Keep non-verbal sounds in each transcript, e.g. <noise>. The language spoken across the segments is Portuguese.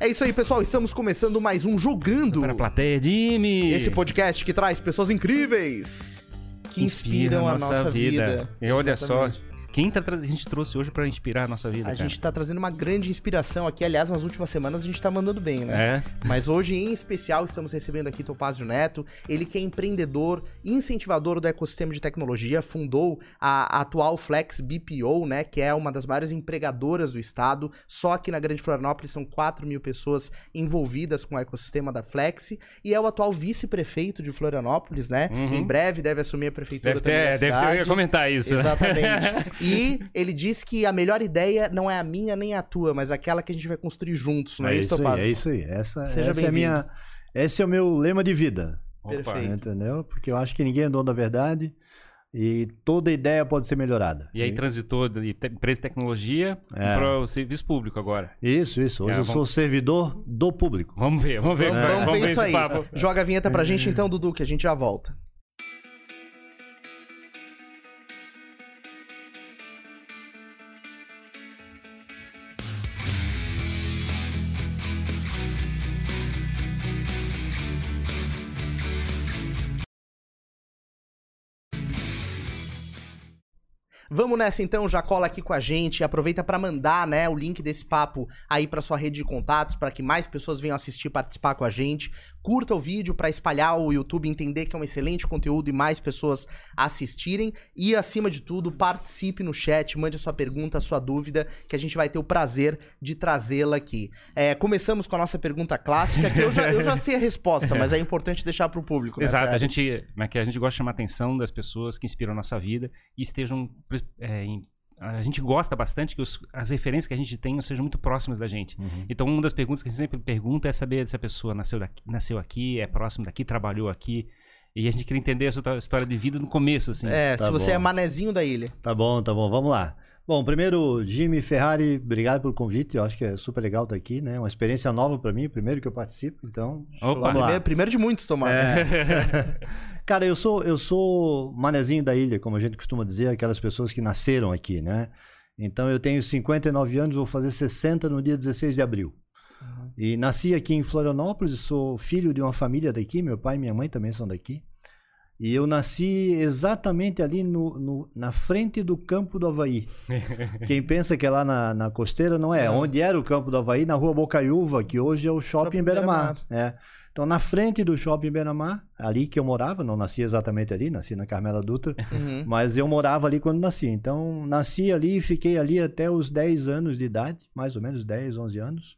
É isso aí, pessoal. Estamos começando mais um Jogando. Para a plateia, Jimmy. Esse podcast que traz pessoas incríveis que inspiram a nossa, vida. E olha Exatamente. só, quem tá a gente trouxe hoje pra inspirar a nossa vida, A cara? gente tá trazendo uma grande inspiração aqui. Aliás, nas últimas semanas a gente tá mandando bem, né? É. Mas hoje, em especial, estamos recebendo aqui Topázio Neto. Ele que é empreendedor, incentivador do ecossistema de tecnologia, fundou a atual Flex BPO, né? Que é uma das maiores empregadoras do estado. Só aqui na Grande Florianópolis são 4 mil pessoas envolvidas com o ecossistema da Flex. E é o atual vice-prefeito de Florianópolis, né? Uhum. Em breve deve assumir a prefeitura Deve também da ter, deve ter, eu ia comentar isso. Exatamente. <laughs> e ele disse que a melhor ideia não é a minha nem a tua, mas aquela que a gente vai construir juntos, não é, é isso, Topázio? é isso aí. Essa, Seja essa é a minha, esse é o meu lema de vida, Opa. Perfeito. entendeu? Porque eu acho que ninguém é dono da verdade e toda ideia pode ser melhorada. E aí transitou de te- empresa de tecnologia É. para o serviço público agora. Isso, isso. Hoje É, eu vamos- sou servidor do público. Vamos ver, vamos ver. Vamos, como- vamos vamos ver ver isso esse aí. papo. Joga a vinheta pra gente então, Dudu, que a gente já volta. Vamos nessa então, já cola aqui com a gente, aproveita pra mandar, né, o link desse papo aí pra sua rede de contatos, pra que mais pessoas venham assistir, participar com a gente. Curta o vídeo pra espalhar o YouTube, entender que é um excelente conteúdo e mais pessoas assistirem e acima de tudo, participe no chat, mande a sua pergunta, a sua dúvida, que a gente vai ter o prazer de trazê-la aqui. É, começamos com a nossa pergunta clássica, que eu já, eu já sei a resposta, mas é importante deixar pro público, né, Exato, a gente, é que a gente gosta de chamar a atenção das pessoas que inspiram a nossa vida e estejam. É, em- a gente gosta bastante que os- as referências que a gente tem sejam muito próximas da gente. Então, uma das perguntas que a gente sempre pergunta é saber se a pessoa nasceu, daqui, nasceu aqui, é próximo daqui, trabalhou aqui. E a gente queria entender a sua história de vida no começo, assim. É, Tá se você bom. é manezinho da ilha. Tá bom, tá bom, vamos lá. Bom, primeiro, Jimmy Ferrari, obrigado pelo convite. Eu acho que é super legal estar aqui, né? Uma experiência nova para mim, primeiro que eu participo, então. Opa. vamos lá. Primeiro, primeiro de muitos, tomara. É. <laughs> <laughs> Cara, eu sou eu sou manezinho da ilha, como a gente costuma dizer, aquelas pessoas que nasceram aqui, né? Então eu tenho 59 anos, vou fazer 60 no dia 16 de abril. E nasci aqui em Florianópolis, sou filho de uma família daqui, meu pai e minha mãe também são daqui. E eu nasci exatamente ali no, no- na frente do campo do Havaí. <laughs> Quem pensa que é lá na, na costeira, não é. Onde era o campo do Havaí, na rua Bocaiúva, que hoje é o Shopping, Shopping Beira-Mar. É. Então, na frente do Shopping Beira-Mar, ali que eu morava, não nasci exatamente ali, nasci na Carmela Dutra, <laughs> Uhum. mas eu morava ali quando nasci. Então, nasci ali e fiquei ali até os 10 anos de idade, mais ou menos 10, 11 anos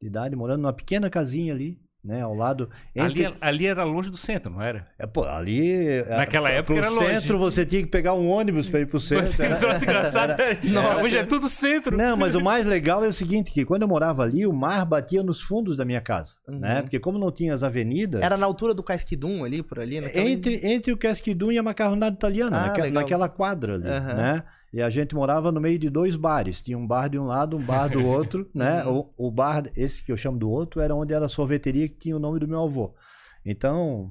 de idade, morando numa pequena casinha ali, né, ao lado... entre- Ali, ali era longe do centro, não era? é, pô, ali. é, Naquela pro época era longe. centro você tinha que pegar um ônibus para ir pro <laughs> centro. Mas que Era- troço engraçado. era- Nossa, hoje é tudo centro. Não, mas o mais legal é o seguinte, que quando eu morava ali, o mar batia nos fundos da minha casa, Uhum. né? Porque como não tinha as avenidas... Era na altura do Casquidum ali, por ali? naquela- Entre, entre o Casquidum e a macarronada italiana, Ah, naque- naquela quadra ali, Aham. né? E a gente morava no meio de dois bares. Tinha um bar de um lado, um bar do outro, <laughs> né? Uhum. O, o bar, esse que eu chamo do outro, era onde era a sorveteria que tinha o nome do meu avô. Então,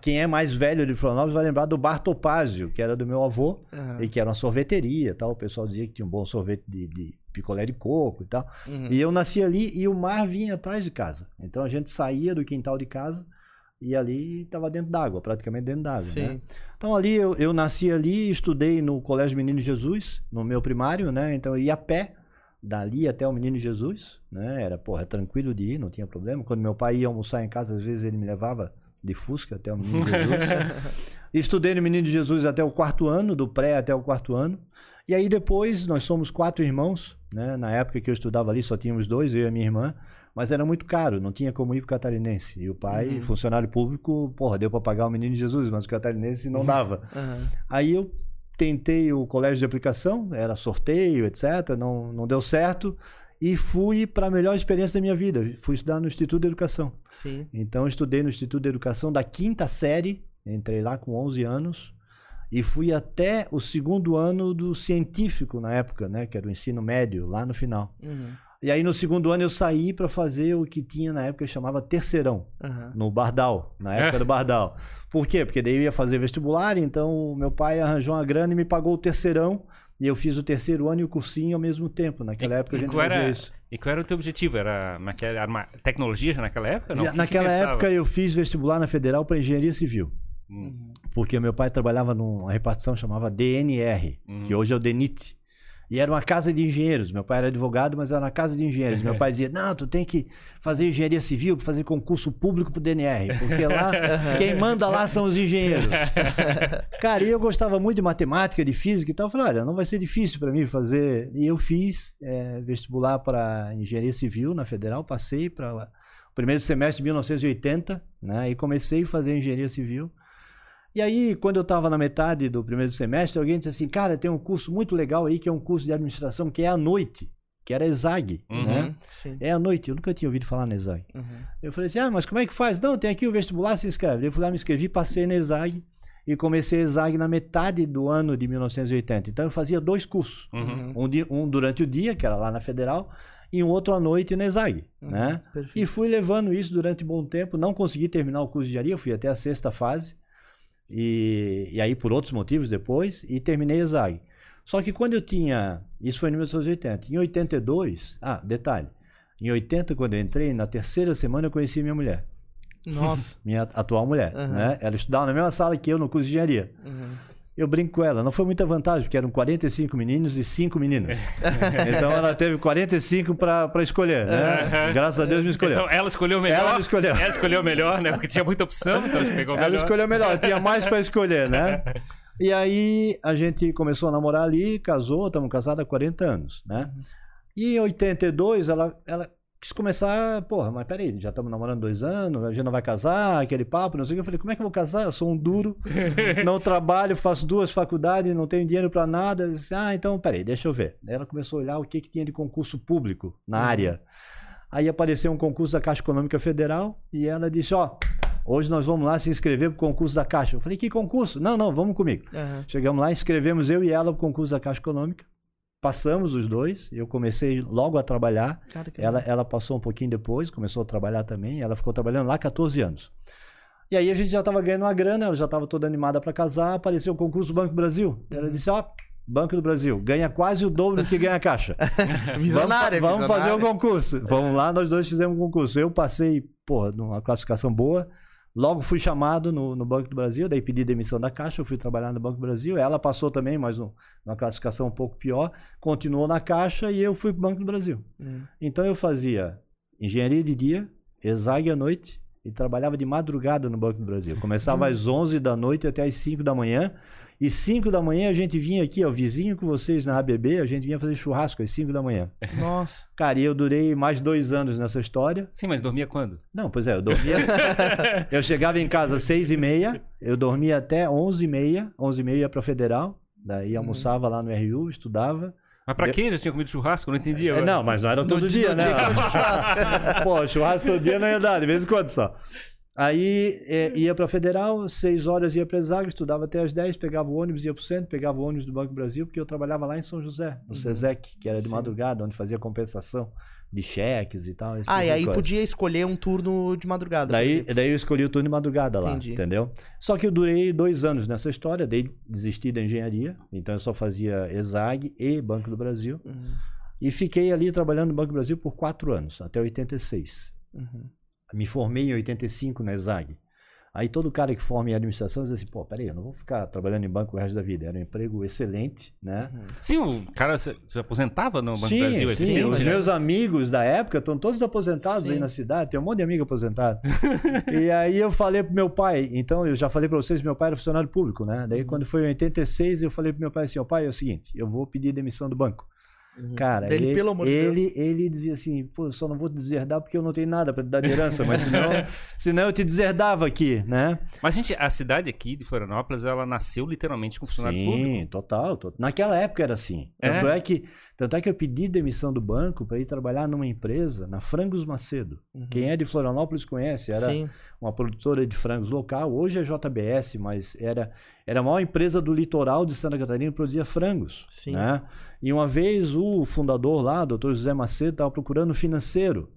quem é mais velho de Florianópolis vai lembrar do Bar Topázio, que era do meu avô, Aham. e que era uma sorveteria tal. O pessoal dizia que tinha um bom sorvete de, de picolé de coco e tal. Uhum. E eu nasci ali e o mar vinha atrás de casa. Então a gente saía do quintal de casa e ali estava dentro d'água, praticamente dentro d'água. Né? Então ali eu, eu nasci ali, estudei no Colégio Menino Jesus, no meu primário, né? Então eu ia a pé dali até o Menino Jesus, né? Era, porra, tranquilo de ir, não tinha problema. Quando meu pai ia almoçar em casa, às vezes ele me levava de Fusca até o Menino <laughs> Jesus. Estudei no Menino Jesus até o quarto ano, do pré até o quarto ano. E aí depois nós somos quatro irmãos, né? Na época que eu estudava ali só tínhamos dois, eu e a minha irmã, mas era muito caro, não tinha como ir pro catarinense. E o pai, Uhum. funcionário público, porra, deu para pagar o menino Jesus, mas o catarinense não dava. <laughs> Aham. Aí eu tentei o colégio de aplicação, era sorteio, etc, não não deu certo e fui para a melhor experiência da minha vida. Fui estudar no Instituto de Educação. Sim. Então, estudei no Instituto de Educação da quinta série, entrei lá com 11 anos, e fui até o segundo ano do científico na época, né? Que era o ensino médio, lá no final. Uhum. E aí, no segundo ano, eu saí para fazer o que tinha na época chamava terceirão, Aham. no Bardal, na época do Bardal. Por quê? Porque daí eu ia fazer vestibular, então meu pai arranjou uma grana e me pagou o terceirão. E eu fiz o terceiro ano e o cursinho ao mesmo tempo. Naquela E- época a e gente qual fazia era- isso. E qual era o teu objetivo? Era, naquela- era uma tecnologia já naquela época? Não? O que que Naquela época eu fiz vestibular na Federal para Engenharia Civil. Hum. Porque meu pai trabalhava numa repartição chamava DNR, Hum. que hoje é o DENIT. E era uma casa de engenheiros. Meu pai era advogado, mas era uma casa de engenheiros. Meu pai dizia: Não, tu tem que fazer engenharia civil para fazer concurso público pro DNR. Porque lá, <laughs> quem manda lá são os engenheiros. <laughs> Cara, e eu gostava muito de matemática, de física e tal. Eu falei: Olha, não vai ser difícil para mim fazer. E eu fiz eh, vestibular para engenharia civil na Federal, passei para o primeiro semestre de 1980, né? E comecei a fazer engenharia civil. E aí, quando eu estava na metade do primeiro semestre, alguém disse assim: Cara, tem um curso muito legal aí, que é um curso de administração que é à noite, que era ESAG, Uhum. né? Sim. É à noite, eu nunca tinha ouvido falar na ESAG. Uhum. Eu falei assim: Ah, mas como é que faz? Não, tem aqui o vestibular, se inscreve. Eu fui lá, me inscrevi, passei na ESAG e comecei a ESAG na metade do ano de 1980. Então eu fazia dois cursos: Uhum. um, di- um durante o dia, que era lá na Federal, e um outro à noite na ESAG, Uhum. né? Perfeito. E fui levando isso durante um bom tempo. Não consegui terminar o curso de engenharia, fui até a sexta fase. E, e aí, por outros motivos, depois, e terminei a ZAG. Só que quando eu tinha. Isso foi em 1980. Em 82. Ah, detalhe. Em 80, quando eu entrei, na terceira semana eu conheci minha mulher. Nossa. <laughs> Minha atual mulher. Uhum. Né? Ela estudava na mesma sala que eu no curso de engenharia. Uhum. Eu brinco com ela. Não foi muita vantagem, porque eram 45 meninos e 5 meninas. <laughs> então ela teve 45 para escolher. Né? Graças a Deus me escolheu. Então ela escolheu o melhor. Ela me escolheu. Ela escolheu melhor, né? Porque tinha muita opção, então ela pegou o Ela melhor. escolheu melhor, tinha mais para escolher, né? <laughs> E aí a gente começou a namorar ali, casou, estamos casados há 40 anos, né? E em 82 ela, ela quis começar, porra, mas peraí, já estamos namorando dois anos, a gente não vai casar, aquele papo, não sei o que. Eu falei, como é que eu vou casar? Eu sou um duro, <laughs> não trabalho, faço duas faculdades, não tenho dinheiro para nada. Disse, ah, então peraí, deixa eu ver. Daí ela começou a olhar o que, que tinha de concurso público na área. Aí apareceu um concurso da Caixa Econômica Federal e ela disse, ó, hoje nós vamos lá se inscrever para o concurso da Caixa. Eu falei, que concurso? Não, não, vamos comigo. Uhum. Chegamos lá, inscrevemos eu e ela para o concurso da Caixa Econômica. Passamos os dois, eu comecei logo a trabalhar. Cara, Ela, ela passou um pouquinho depois, começou a trabalhar também. Ela ficou trabalhando lá 14 anos. E aí a gente já estava ganhando uma grana, ela já estava toda animada para casar. Apareceu o concurso do Banco do Brasil. Ela disse: Ó, Banco do Brasil, ganha quase o dobro do que ganha a Caixa. <laughs> Visionária, Vamos, vamos fazer um concurso. Vamos lá, nós dois fizemos um concurso. Eu passei, porra, numa classificação boa. Logo fui chamado no, no Banco do Brasil, daí pedi demissão da Caixa, eu fui trabalhar no Banco do Brasil. Ela passou também, mas um- numa classificação um pouco pior. Continuou na Caixa e eu fui para o Banco do Brasil. Hum. Então eu fazia engenharia de dia, exag à noite e trabalhava de madrugada no Banco do Brasil. Começava às 11 da noite até às 5 da manhã. E 5 da manhã a gente vinha aqui, ó, vizinho com vocês na ABB, a gente vinha fazer churrasco às 5 da manhã. Nossa. Cara, e eu durei mais dois anos nessa história. Sim, mas dormia quando? Não, pois é, eu dormia. <laughs> eu chegava em casa às 6 e meia, eu dormia até 11 e meia, 11 e meia ia pra Federal, daí almoçava lá no RU, estudava. Mas pra quê? Já tinha comido churrasco? Eu não entendi. É, não, mas não era todo No dia, no né? dia. <laughs> Pô, churrasco todo dia não ia dar, de vez em quando só. Aí é, ia pra Federal, seis horas ia pra Exag, estudava até às 10, pegava o ônibus, ia pro centro, pegava o ônibus do Banco do Brasil, porque eu trabalhava lá em São José, no SESEC, que era de Sim. madrugada, onde fazia compensação de cheques e tal. Ah, e aí coisa. podia escolher um turno de madrugada. Daí, daí eu escolhi o turno de madrugada lá, Entendi. entendeu? Só que eu durei dois anos nessa história, daí desisti da engenharia, então eu só fazia ESAG e Banco do Brasil. Uhum, E fiquei ali trabalhando no Banco do Brasil por quatro anos, até 86. uhum. Me formei em 85 na ESAG. Aí todo cara que forma em administração diz assim, pô, peraí, eu não vou ficar trabalhando em banco o resto da vida. Era um emprego excelente, né? Sim, o cara se, se aposentava no Banco sim, do Brasil. sim. assim, Os né? meus amigos da época estão todos aposentados Sim. aí na cidade. Tem um monte de amigo aposentado. <laughs> e aí eu falei pro meu pai, então eu já falei para vocês, meu pai era funcionário público, né? Daí quando foi em 86, eu falei pro meu pai assim, ó pai, é o seguinte, eu vou pedir demissão do banco. Uhum. Cara, Dele, ele, pelo amor de ele, Deus. ele dizia assim, pô, eu só não vou te deserdar porque eu não tenho nada para te dar de herança, mas <laughs> senão, senão eu te deserdava aqui, né? Mas, gente, a cidade aqui de Florianópolis, ela nasceu literalmente com funcionário público. Sim, total, to- Naquela época era assim. É? Tanto é, que, tanto é que eu pedi demissão do banco para ir trabalhar numa empresa, na Frangos Macedo. Uhum. Quem é de Florianópolis conhece, era Sim. uma produtora de frangos local. Hoje é JBS, mas era, era a maior empresa do litoral de Santa Catarina que produzia frangos. Sim. Né? E uma vez o fundador lá, o Dr. José Macedo, estava procurando um financeiro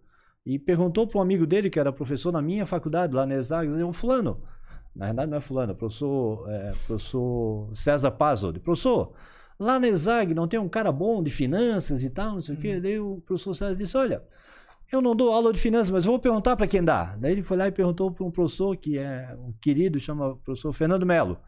e perguntou para um amigo dele, que era professor na minha faculdade, lá na ESAG, dizia, um fulano, na verdade não é fulano, é professor, é, professor César Pazzo, professor, lá na ESAG não tem um cara bom de finanças e tal, não sei o quê. Daí o professor César disse, olha, eu não dou aula de finanças, mas vou perguntar para quem dá. Daí ele foi lá e perguntou para um professor que é um querido, chama professor Fernando Melo.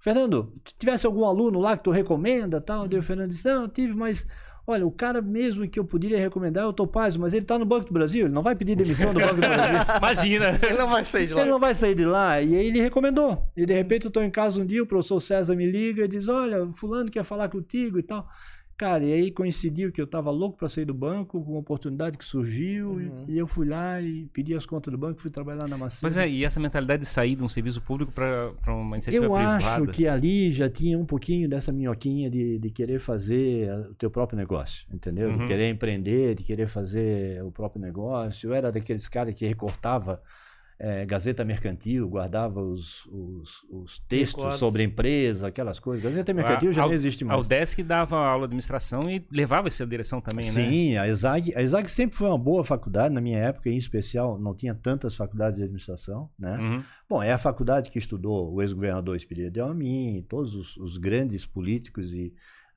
Fernando, tivesse algum aluno lá que tu recomenda tal? Daí o Fernando disse, não, tive, mas olha, o cara mesmo que eu poderia recomendar é o Topaz, mas ele está no Banco do Brasil, ele não vai pedir demissão do Banco do Brasil. <laughs> Imagina. Ele não vai sair de lá. Ele não vai sair de lá. E aí ele recomendou. E de repente eu estou em casa um dia, o professor César me liga e diz, olha, fulano quer falar contigo e tal. Cara, e aí coincidiu que eu estava louco para sair do banco, com uma oportunidade que surgiu, Uhum. e, e eu fui lá e pedi as contas do banco, fui trabalhar na Macedo. Mas é, e essa mentalidade de sair de um serviço público para uma iniciativa Eu privada? acho que ali já tinha um pouquinho dessa minhoquinha de, de querer fazer o teu próprio negócio, entendeu? Uhum. De querer empreender, de querer fazer o próprio negócio. Eu era daqueles caras que recortava eh, Gazeta Mercantil, guardava os, os, os textos Recortes. sobre a empresa, aquelas coisas. Gazeta Mercantil já A- não existe A mais. UDESC dava aula de administração e levava essa direção também, né? Sim, a ESAG, a ESAG sempre foi uma boa faculdade, na minha época em especial, não tinha tantas faculdades de administração, né? Uhum. Bom, é a faculdade que estudou o ex-governador Espírito de Amin, todos os, os grandes políticos e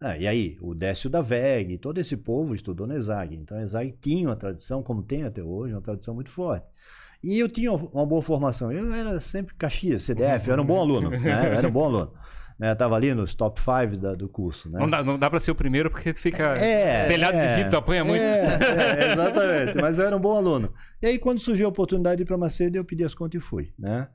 ah, e aí, o Décio da VEG, todo esse povo estudou na ESAG. Então a ESAG tinha uma tradição, como tem até hoje, uma tradição muito forte. E eu tinha uma boa formação. Eu era sempre Caxias, CDF, eu era um bom aluno, né? Eu era um bom aluno. <laughs> Né? Tava ali nos top 5 do curso, né? Não dá, não dá pra ser o primeiro porque tu fica É, telhado é, de vidro, tu apanha muito. É, é, <laughs> exatamente. Mas eu era um bom aluno. E aí, quando surgiu a oportunidade de ir para Macedo, eu pedi as contas e fui, né?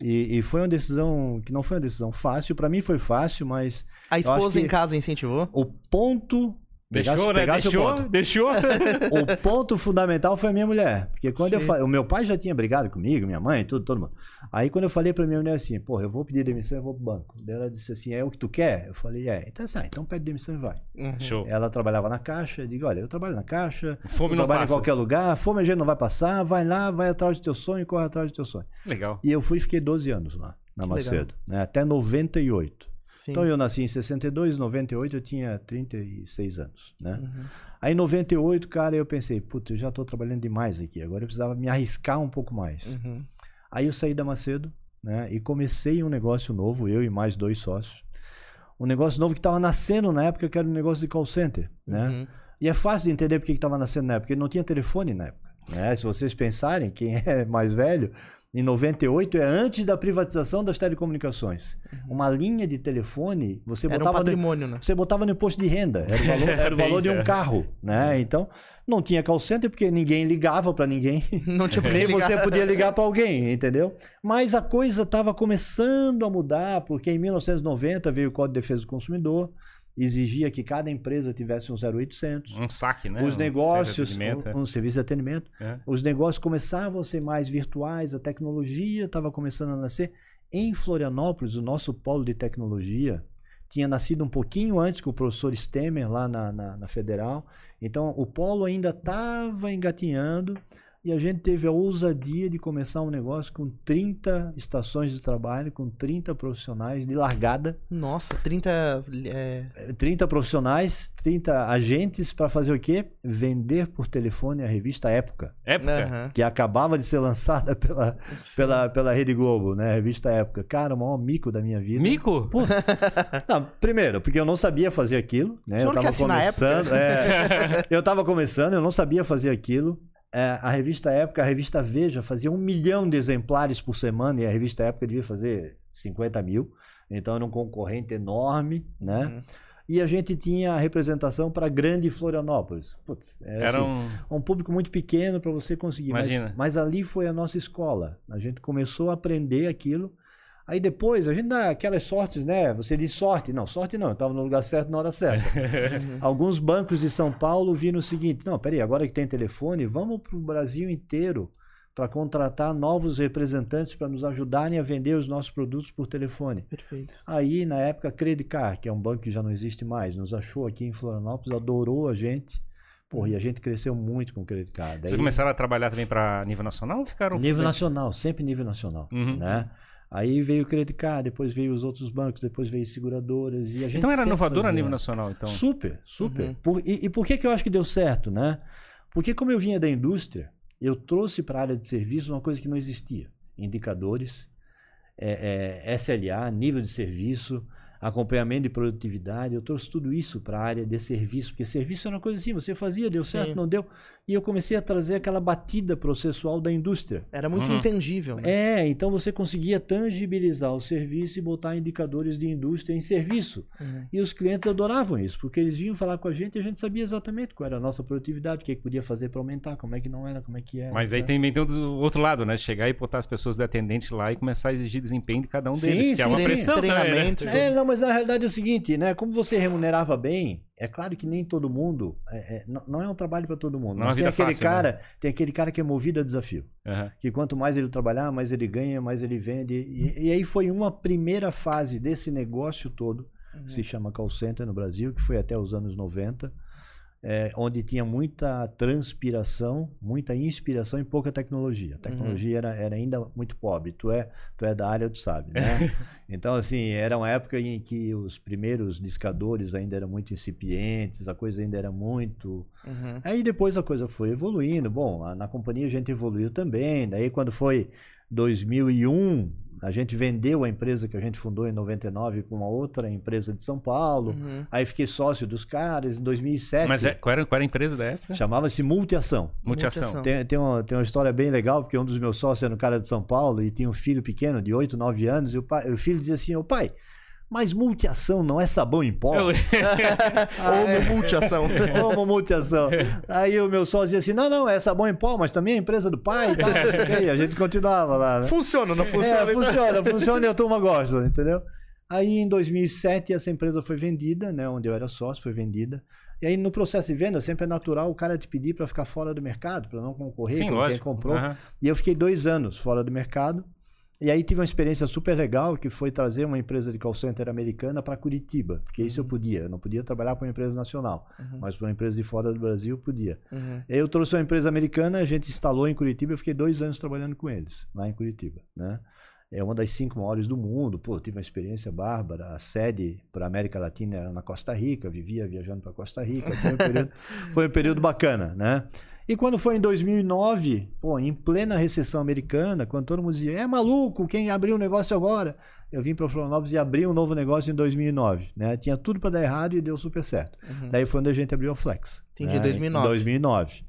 E, e foi uma decisão que não foi uma decisão fácil. Para mim foi fácil, mas A esposa em casa incentivou? o ponto. Deixou, né? pegasse o Deixou, ponto. deixou. <laughs> O ponto fundamental foi a minha mulher. Porque quando eu Sim. falei. O meu pai já tinha brigado comigo, minha mãe, tudo, todo mundo. Aí quando eu falei pra minha mulher assim, porra, eu vou pedir demissão, eu vou pro banco. Daí ela disse assim: é o que tu quer? Eu falei, é. Então, assim, ah, então pede demissão e vai. Uhum. Show. Ela trabalhava na caixa, eu digo, olha, eu trabalho na caixa, Fome eu não trabalho passa. em qualquer lugar, fome a gente não vai passar, vai lá, vai atrás do teu sonho, corre atrás do teu sonho. Legal. E eu fui e fiquei 12 anos lá, na Que Macedo, né, até 98. Sim. Então eu nasci em 62, em 98 eu tinha 36 anos, né? Uhum. Aí em 98, cara, eu pensei, putz, eu já tô trabalhando demais aqui, agora eu precisava me arriscar um pouco mais. Uhum. Aí eu saí da Macedo, né, e comecei um negócio novo, eu e mais dois sócios. Um negócio novo que estava nascendo na época, que era um negócio de call center, né? Uhum. E é fácil de entender porque estava nascendo na época, porque não tinha telefone na época. Né? Se vocês pensarem, quem <laughs> é mais velho, em 98 é antes da privatização das telecomunicações. Uma linha de telefone, você Uhum. Era um botava, no, patrimônio, né? você botava no imposto de renda. Era o <laughs> valor, era o valor de um Bem, carro. Né? Então, não tinha call center porque ninguém ligava para ninguém. Não tinha <laughs> Nem você podia ligar para alguém, entendeu? Mas a coisa estava começando a mudar, porque em 1990 veio o Código de Defesa do Consumidor, exigia que cada empresa tivesse um 0800. Um saque, né? Os Um negócios, serviço um, um serviço de atendimento, é. os negócios começavam a ser mais virtuais, a tecnologia estava começando a nascer. Em Florianópolis, o nosso polo de tecnologia tinha nascido um pouquinho antes que o professor Stemmer, lá na, na, na Federal. Então, o polo ainda estava engatinhando e a gente teve a ousadia de começar um negócio com 30 estações de trabalho, com 30 profissionais de largada. Nossa, 30. É... 30 profissionais, 30 agentes para fazer o quê? Vender por telefone a revista Época, Época. aham. que acabava de ser lançada pela, pela, pela Rede Globo, né? A revista Época. Cara, o maior mico da minha vida. Mico? Pô, não, primeiro, porque eu não sabia fazer aquilo, né? Eu tava começando, é, <laughs> eu tava começando, eu não sabia fazer aquilo. É, a revista Época, a revista Veja, fazia um milhão de exemplares por semana e a revista Época devia fazer 50 mil. Então era um concorrente enorme, né? Uhum. E a gente tinha a representação para grande Florianópolis. Putz, é, Era assim, um. um público muito pequeno para você conseguir. Mas, Imagina. mas ali foi a nossa escola. A gente começou a aprender aquilo. Aí depois, a gente dá aquelas sortes, né? Você diz sorte. Não, sorte não. Eu estava no lugar certo na hora certa. <laughs> Alguns bancos de São Paulo viram o seguinte: não, peraí, agora que tem telefone, vamos para o Brasil inteiro para contratar novos representantes para nos ajudarem a vender os nossos produtos por telefone. Perfeito. Aí, na época, Credicar, que é um banco que já não existe mais, nos achou aqui em Florianópolis, adorou a gente. Porra, e a gente cresceu muito com o Credicar. Daí, Vocês começaram a trabalhar também para nível nacional ou ficaram. nível nacional, sempre nível nacional, Uhum. né? Aí veio o Credicar, depois veio os outros bancos, depois veio seguradoras e a gente Então era inovador a fazia. nível nacional, então. Super, super. Uhum. Por- e, e por que, que eu acho que deu certo, né? Porque como eu vinha da indústria, eu trouxe para a área de serviço uma coisa que não existia. Indicadores, é, é, SLA, nível de serviço, acompanhamento de produtividade. Eu trouxe tudo isso para a área de serviço, porque serviço era uma coisa assim, você fazia, deu certo, Sim. não deu. E eu comecei a trazer aquela batida processual da indústria. Era muito Uhum. intangível. né? É, então você conseguia tangibilizar o serviço e botar indicadores de indústria em serviço. Uhum. E os clientes adoravam isso, porque eles vinham falar com a gente e a gente sabia exatamente qual era a nossa produtividade, o que, que podia fazer para aumentar, como é que não era, como é que era. Mas aí também tem o outro lado, né? Chegar e botar as pessoas do atendente lá e começar a exigir desempenho de cada um Sim, deles. que é sim, uma sim. pressão também, né? Treinamento. É, não, mas na realidade é o seguinte, né? Como você remunerava bem, é claro que nem todo mundo. é- é- não, é um trabalho para todo mundo. Não é mas tem aquele fácil, né? cara, tem aquele cara que é movido a desafio. Aham. Que quanto mais ele trabalhar, mais ele ganha, mais ele vende. E, e aí foi uma primeira fase desse negócio todo, que se chama call center no Brasil, que foi até os anos 90, é, onde tinha muita transpiração, muita inspiração e pouca tecnologia. A tecnologia era, era ainda muito pobre. Tu é, tu é da área, tu sabe, né? <laughs> então, assim, era uma época em que os primeiros discadores ainda eram muito incipientes, a coisa ainda era muito Uhum. Aí depois a coisa foi evoluindo. Bom, na companhia a gente evoluiu também. Daí quando foi 2001, a gente vendeu a empresa que a gente fundou em 99 para uma outra empresa de São Paulo. Uhum. Aí fiquei sócio dos caras em 2007. Mas é, qual, era, qual era a empresa da época? Chamava-se Multiação. Multiação. Multiação. Tem, tem, uma, tem uma história bem legal, porque um dos meus sócios era um cara de São Paulo e tinha um filho pequeno de 8, 9 anos. E o, pai, o filho dizia assim: Ô pai, mas multiação não é sabão em pó? Eu- <laughs> Ah, é. Multiação. <laughs> Como multiação. Aí o meu sócio dizia assim: não, não, é sabão em pó, mas também é empresa do pai e tal. <laughs> E aí a gente continuava lá. Né? funciona, não funciona? É, funciona, funciona e a turma gosta, entendeu? Aí em 2007 essa empresa foi vendida, né, onde eu era sócio, foi vendida. E aí no processo de venda sempre é natural o cara te pedir para ficar fora do mercado, para não concorrer Sim, com quem lógico. comprou. Aham. E eu fiquei dois anos fora do mercado. E aí tive uma experiência super legal, que foi trazer uma empresa de call center americana para Curitiba, porque isso eu podia. Eu não podia trabalhar para uma empresa nacional, Uhum. mas para uma empresa de fora do Brasil podia. Uhum. Eu trouxe uma empresa americana, a gente instalou em Curitiba, eu fiquei dois anos trabalhando com eles, lá em Curitiba, né? É uma das cinco maiores do mundo, pô, tive uma experiência bárbara. A sede para a América Latina era na Costa Rica, vivia viajando para Costa Rica, foi um, período, <laughs> foi um período bacana, né? E quando foi em 2009, pô, em plena recessão americana, quando todo mundo dizia, é maluco, quem abriu um negócio agora? Eu vim para Florianópolis e abri um novo negócio em 2009, né? Tinha tudo para dar errado e deu super certo. Uhum. Daí foi onde a gente abriu a Flex. Entendi, né? 2009. Em 2009.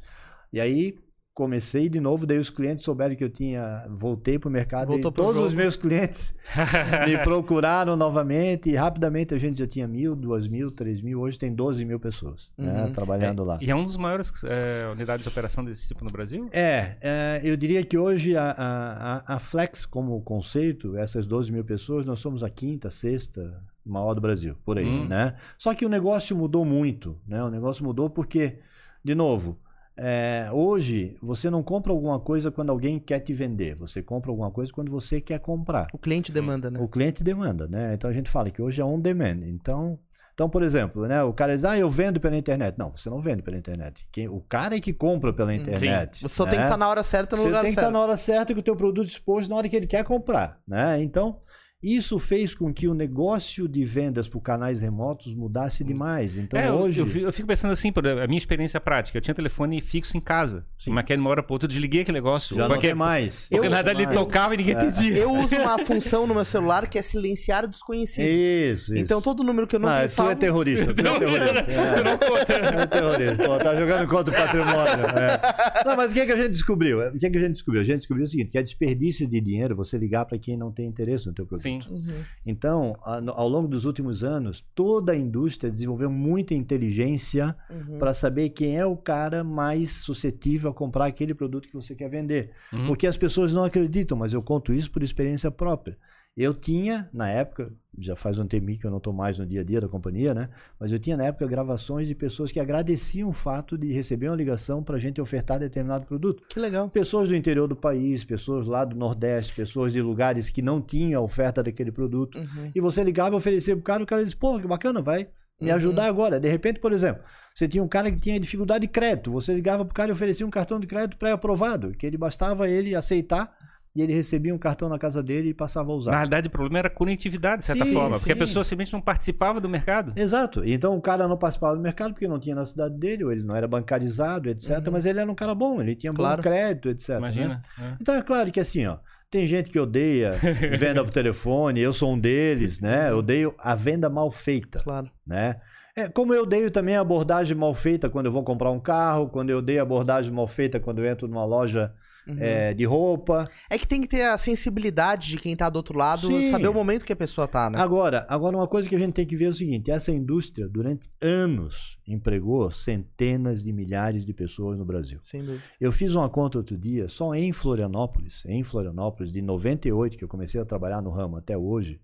E aí comecei de novo, daí os clientes souberam que eu tinha, voltei para o mercado Voltou e pro todos jogo. os meus clientes <laughs> me procuraram novamente e rapidamente a gente já tinha mil, duas mil, três mil, hoje tem 12 mil pessoas né, Uhum. trabalhando lá. E é um dos maiores é, unidades de operação desse tipo no Brasil? É, é, eu diria que hoje a, a, a- a Flex, como conceito, essas 12 mil pessoas, nós somos a quinta, sexta maior do Brasil, por aí, Hum. né? Só que o negócio mudou muito, né? O negócio mudou porque, de novo, é, hoje você não compra alguma coisa quando alguém quer te vender, você compra alguma coisa quando você quer comprar. O cliente demanda, né? O cliente demanda, né? Então a gente fala que hoje é on demand. Então, então por exemplo, né? O cara diz, ah, eu vendo pela internet. Não, você não vende pela internet. Quem, o cara é que compra pela internet. Você só né? tem que estar na hora certa no Você lugar tem que certo. estar na hora certa com o teu produto exposto na hora que ele quer comprar, né? Então, isso fez com que o negócio de vendas por canais remotos mudasse demais. Então, é, eu- hoje... eu, fi- eu fico pensando assim, por a minha experiência prática. Eu tinha telefone fixo em casa. Sim. Mas que de uma hora pra outra eu desliguei aquele negócio. já não porque tem mais. <laughs> porque Eu- nada ali mais. tocava e ninguém entendia. Eu uso uma <laughs> função no meu celular que é silenciar desconhecidos. Isso, isso. Então todo número que eu não Não, tu salvo... é terrorista. Tu é terrorista. É. Tu não conta. É terrorista. Pô, tá jogando contra o patrimônio. é. Não, mas o que, é que a gente descobriu? O que, é que a gente descobriu? A gente descobriu o seguinte, que é desperdício de dinheiro você ligar para quem não tem interesse no teu produto. Sim. Uhum. Então, a- no- ao longo dos últimos anos, toda a indústria desenvolveu muita inteligência Uhum. para saber quem é o cara mais suscetível a comprar aquele produto que você quer vender. Uhum. Porque as pessoas não acreditam, mas eu conto isso por experiência própria. Eu tinha, na época, já faz um tempinho que eu não estou mais no dia a dia da companhia, né? Mas eu tinha na época gravações de pessoas que agradeciam o fato de receber uma ligação para a gente ofertar determinado produto. Que legal. Pessoas do interior do país, pessoas lá do Nordeste, pessoas de lugares que não tinham a oferta daquele produto. Uhum. E você ligava, oferecia pro cara, o cara disse, pô, que bacana, vai me Uhum. ajudar agora. De repente, por exemplo, você tinha um cara que tinha dificuldade de crédito, você ligava pro cara e oferecia um cartão de crédito pré-aprovado, que ele bastava ele aceitar e ele recebia um cartão na casa dele e passava a usar. Na verdade, o problema era a conectividade, de certa Sim, forma. Porque a sim. pessoa simplesmente não participava do mercado. Exato. Então o cara não participava do mercado porque não tinha na cidade dele, ou ele não era bancarizado, etc. Uhum. Mas ele era um cara bom, ele tinha Claro. bom crédito, etc. né? Imagina. É. Então é claro que assim, ó, Tem gente que odeia <laughs> venda por telefone, eu sou um deles, né? Eu odeio a venda mal feita, Claro. né? É, como eu odeio também a abordagem mal feita quando eu vou comprar um carro, quando eu odeio a abordagem mal feita quando eu entro numa loja Uhum. é, de roupa. É que tem que ter a sensibilidade de quem tá do outro lado, Sim. saber o momento que a pessoa tá, né? Agora, agora, uma coisa que a gente tem que ver é o seguinte: essa indústria, durante anos, empregou centenas de milhares de pessoas no Brasil. Sem dúvida. Eu fiz uma conta outro dia, só em Florianópolis, em Florianópolis, de 98, que eu comecei a trabalhar no ramo até hoje,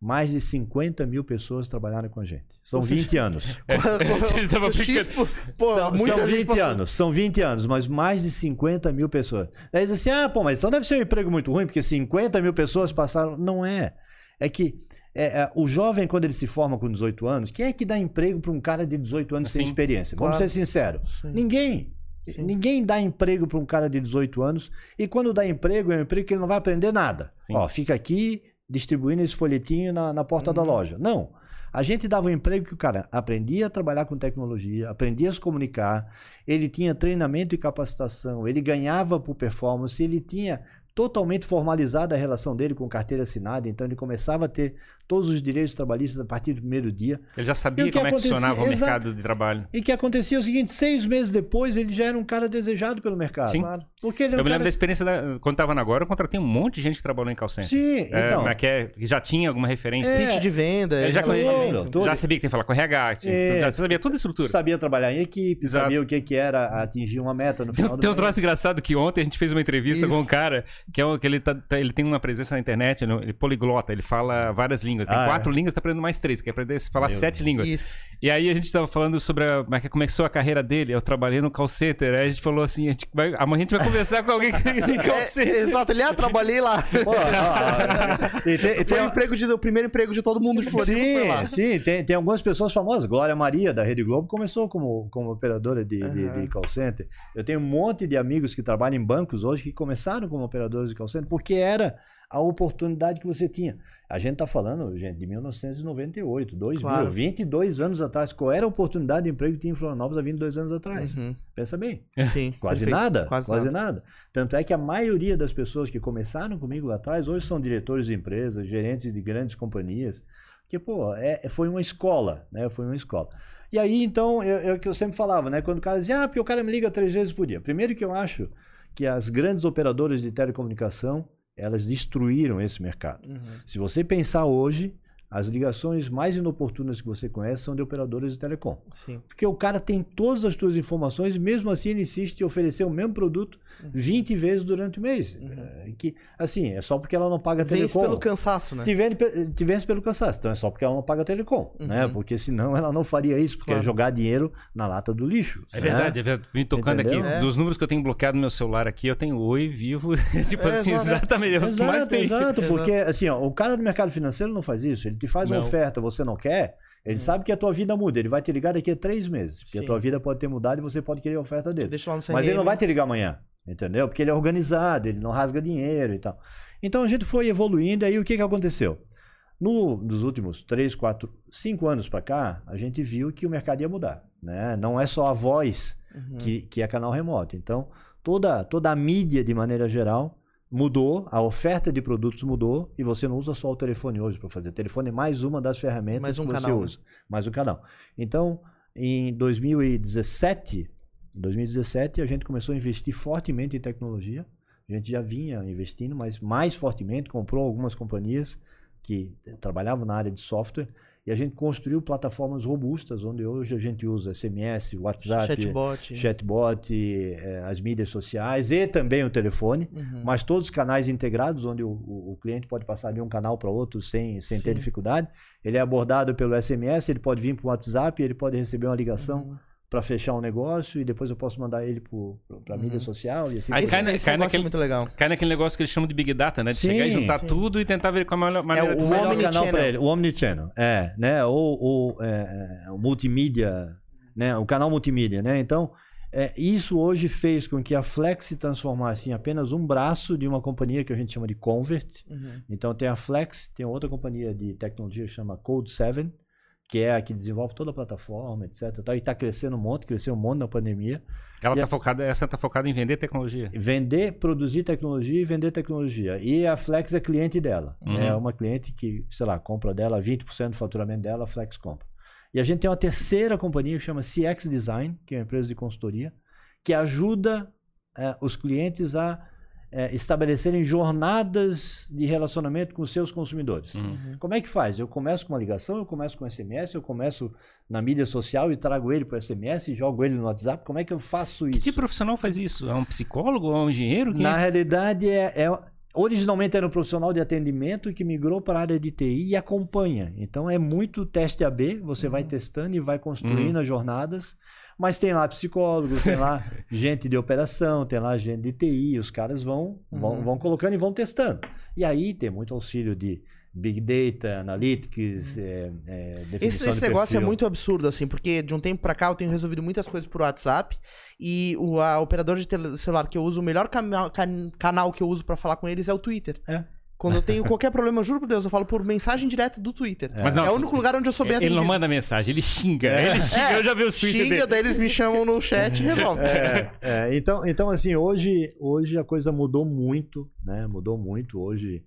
mais de 50 mil pessoas trabalharam com a gente. São 20 anos. <laughs> <laughs> Tava X, pô, são, são gente 20 passou- anos, são 20 anos, mas mais de 50 mil pessoas. Aí diz assim: ah, pô, mas então deve ser um emprego muito ruim, porque 50 mil pessoas passaram. Não é. É que é, é, o jovem, quando ele se forma com 18 anos, quem é que dá emprego para um cara de 18 anos sem Sim, experiência? Vamos claro. ser sinceros. Sim. Ninguém. Sim. Ninguém dá emprego para um cara de 18 anos. E quando dá emprego, é um emprego que ele não vai aprender nada. Sim. Ó, fica aqui distribuindo esse folhetinho na, na porta Uhum. da loja. Não. A gente dava um emprego que o cara aprendia a trabalhar com tecnologia, aprendia a se comunicar, ele tinha treinamento e capacitação, ele ganhava por performance, ele tinha totalmente formalizada a relação dele com carteira assinada, então ele começava a ter todos os direitos trabalhistas a partir do primeiro dia. Ele já sabia como é que funcionava o Exato. mercado de trabalho. E que acontecia o seguinte, seis meses depois ele já era um cara desejado pelo mercado. Sim. Claro. Porque ele era Eu um me lembro cara... da experiência da, quando tava na Agora, eu contratei um monte de gente que trabalhou em call center. Sim, É, então... mas que, é- já tinha alguma referência. É. Pitch de venda. Ele já. Todo- já sabia que tem que falar com RH, tinha- É. você sabia toda a estrutura. Sabia trabalhar em equipe, Exato. sabia o que, que era atingir uma meta no final Tem, do tem um troço engraçado que ontem a gente fez uma entrevista Isso. com um cara que, é um, que ele, tá- tá- ele tem uma presença na internet, ele, ele é poliglota, ele fala várias línguas. Tem Ah, é? quatro línguas, tá aprendendo mais três, quer aprender a falar Meu sete Deus. línguas. Isso. E aí a gente tava falando sobre a, como é que começou a carreira dele. Eu trabalhei no call center. Aí a gente falou assim: a gente vai, amanhã a gente vai conversar com alguém que tem <laughs> call É, center. exato, ele, ah, trabalhei lá. Pô, ó, ó, <laughs> tem- Foi o, emprego de, o primeiro emprego de todo mundo de Floripa, foi lá. Sim, sim, tem, tem algumas pessoas famosas. Glória Maria, da Rede Globo, começou como, como operadora de, de- Aham. de call center. Eu tenho um monte de amigos que trabalham em bancos hoje que começaram como operadores de call center porque era a oportunidade que você tinha. A gente está falando, gente, de 1998, 2000, Claro. 22 anos atrás. Qual era a oportunidade de emprego que tinha em Florianópolis há 22 anos atrás? Uhum. Pensa bem. <laughs> Sim. Quase perfeito. nada, Quase, quase, nada. nada. Tanto é que a maioria das pessoas que começaram comigo lá atrás hoje são diretores de empresas, gerentes de grandes companhias. Que, pô, é, foi uma escola, né? Foi uma escola. E aí, então, é é o que eu sempre falava, né? Quando o cara dizia, ah, porque o cara me liga três vezes por dia. Primeiro que eu acho que as grandes operadoras de telecomunicação, elas destruíram esse mercado. Uhum. Se você pensar hoje, as ligações mais inoportunas que você conhece são de operadoras de telecom. Sim. Porque o cara tem todas as tuas informações e mesmo assim ele insiste em oferecer o mesmo produto Uhum. 20 vezes durante o mês. É, que, assim, é só porque ela não paga Vence telecom. pelo cansaço, né? Te te vence pelo cansaço. Então é só porque ela não paga telecom, né? Uhum. Porque senão ela não faria isso, porque Claro. é jogar dinheiro na lata do lixo. É né? verdade, é verdade. Me tocando Entendeu? aqui, É. dos números que eu tenho bloqueado no meu celular aqui, eu tenho Oi, Vivo. <laughs> tipo É, assim, exato. exatamente. É os que mais Exato, tem. exato, porque assim, ó, o cara do mercado financeiro não faz isso. Ele te faz uma Não. oferta, você não quer, ele sabe que a tua vida muda. Ele vai te ligar daqui a três meses. Porque Sim. a tua vida pode ter mudado e você pode querer a oferta dele. Deixa lá no Mas ele não vai te ligar amanhã, entendeu? Porque ele é organizado, ele não rasga dinheiro e tal. Então a gente foi evoluindo, aí o que, que aconteceu? No, nos últimos três, quatro, cinco anos para cá, a gente viu que o mercado ia mudar. Né? Não é só a voz Uhum. que, que é canal remoto. Então, toda, toda a mídia, de maneira geral, mudou, a oferta de produtos mudou, e você não usa só o telefone hoje para fazer. O telefone é mais uma das ferramentas Mais um que você canal, né? usa. Mais um canal. Então, em 2017, 2017, a gente começou a investir fortemente em tecnologia. A gente já vinha investindo, mas mais fortemente, comprou algumas companhias que trabalhavam na área de software e a gente construiu plataformas robustas, onde hoje a gente usa SMS, WhatsApp, Chatbot. chatbot, eh, as mídias sociais e também o telefone, Uhum. mas todos os canais integrados, onde o, o- o cliente pode passar de um canal para outro sem, sem ter dificuldade. Ele é abordado pelo SMS, ele pode vir para o WhatsApp, ele pode receber uma ligação Uhum. Para fechar um negócio e depois eu posso mandar ele para a Uhum. mídia social e assim Aí cai esse cai negócio naquele- é muito legal. Cai naquele negócio que eles chamam de Big Data, né? De Sim, chegar e juntar sim. tudo e tentar ver qual é a melhor maneira o de o fazer. melhor canal Omnichannel. para ele, o Omnichannel, é, né? Ou, ou, é, é, o multimídia, né? O canal multimídia, né? Então, é, isso hoje fez com que a Flex se transformasse em apenas um braço de uma companhia que a gente chama de Convert. Uhum. Então, tem a Flex, tem outra companhia de tecnologia que chama Code 7, que é a que desenvolve toda a plataforma, etc. Tal, e está crescendo um monte, cresceu um monte na pandemia. Ela tá a- focada, essa está focada em vender tecnologia. Vender, produzir tecnologia e vender tecnologia. E a Flex é cliente dela. Uhum. É uma cliente que, sei lá, compra dela 20% do faturamento dela, a Flex compra. E a gente tem uma terceira companhia que chama CX Design, que é uma empresa de consultoria, que ajuda eh, os clientes a eh, estabelecerem jornadas de relacionamento com os seus consumidores. Uhum. Como é que faz? Eu começo com uma ligação, eu começo com SMS, eu começo na mídia social e trago ele para SMS e jogo ele no WhatsApp. Como é que eu faço Que isso? tipo de profissional faz isso? É um psicólogo? É um engenheiro? Quem Na é realidade, é, é- originalmente era um profissional de atendimento que migrou para a área de TI e acompanha. Então é muito teste AB, você vai testando e vai construindo as jornadas. Mas tem lá psicólogos, tem lá <laughs> gente de operação, tem lá gente de TI, os caras vão, vão, Uhum. vão colocando e vão testando. E aí tem muito auxílio de Big Data, Analytics, é, é, Esse, esse negócio é perfil. muito absurdo, assim, porque de um tempo pra cá eu tenho resolvido muitas coisas por WhatsApp e o a operadora de celular que eu uso, o melhor cana- can- canal que eu uso pra falar com eles é o Twitter. É. Quando eu tenho qualquer problema, eu juro por Deus, eu falo por mensagem direta do Twitter. Mas não, é o único lugar onde eu sou bem Ele atendido. não manda mensagem, ele xinga. Ele xinga, eu já vi os tweets Xinga, dele. daí eles me chamam no chat e resolve. É, é, então, então, assim, hoje, hoje a coisa mudou muito, né? Mudou muito. Hoje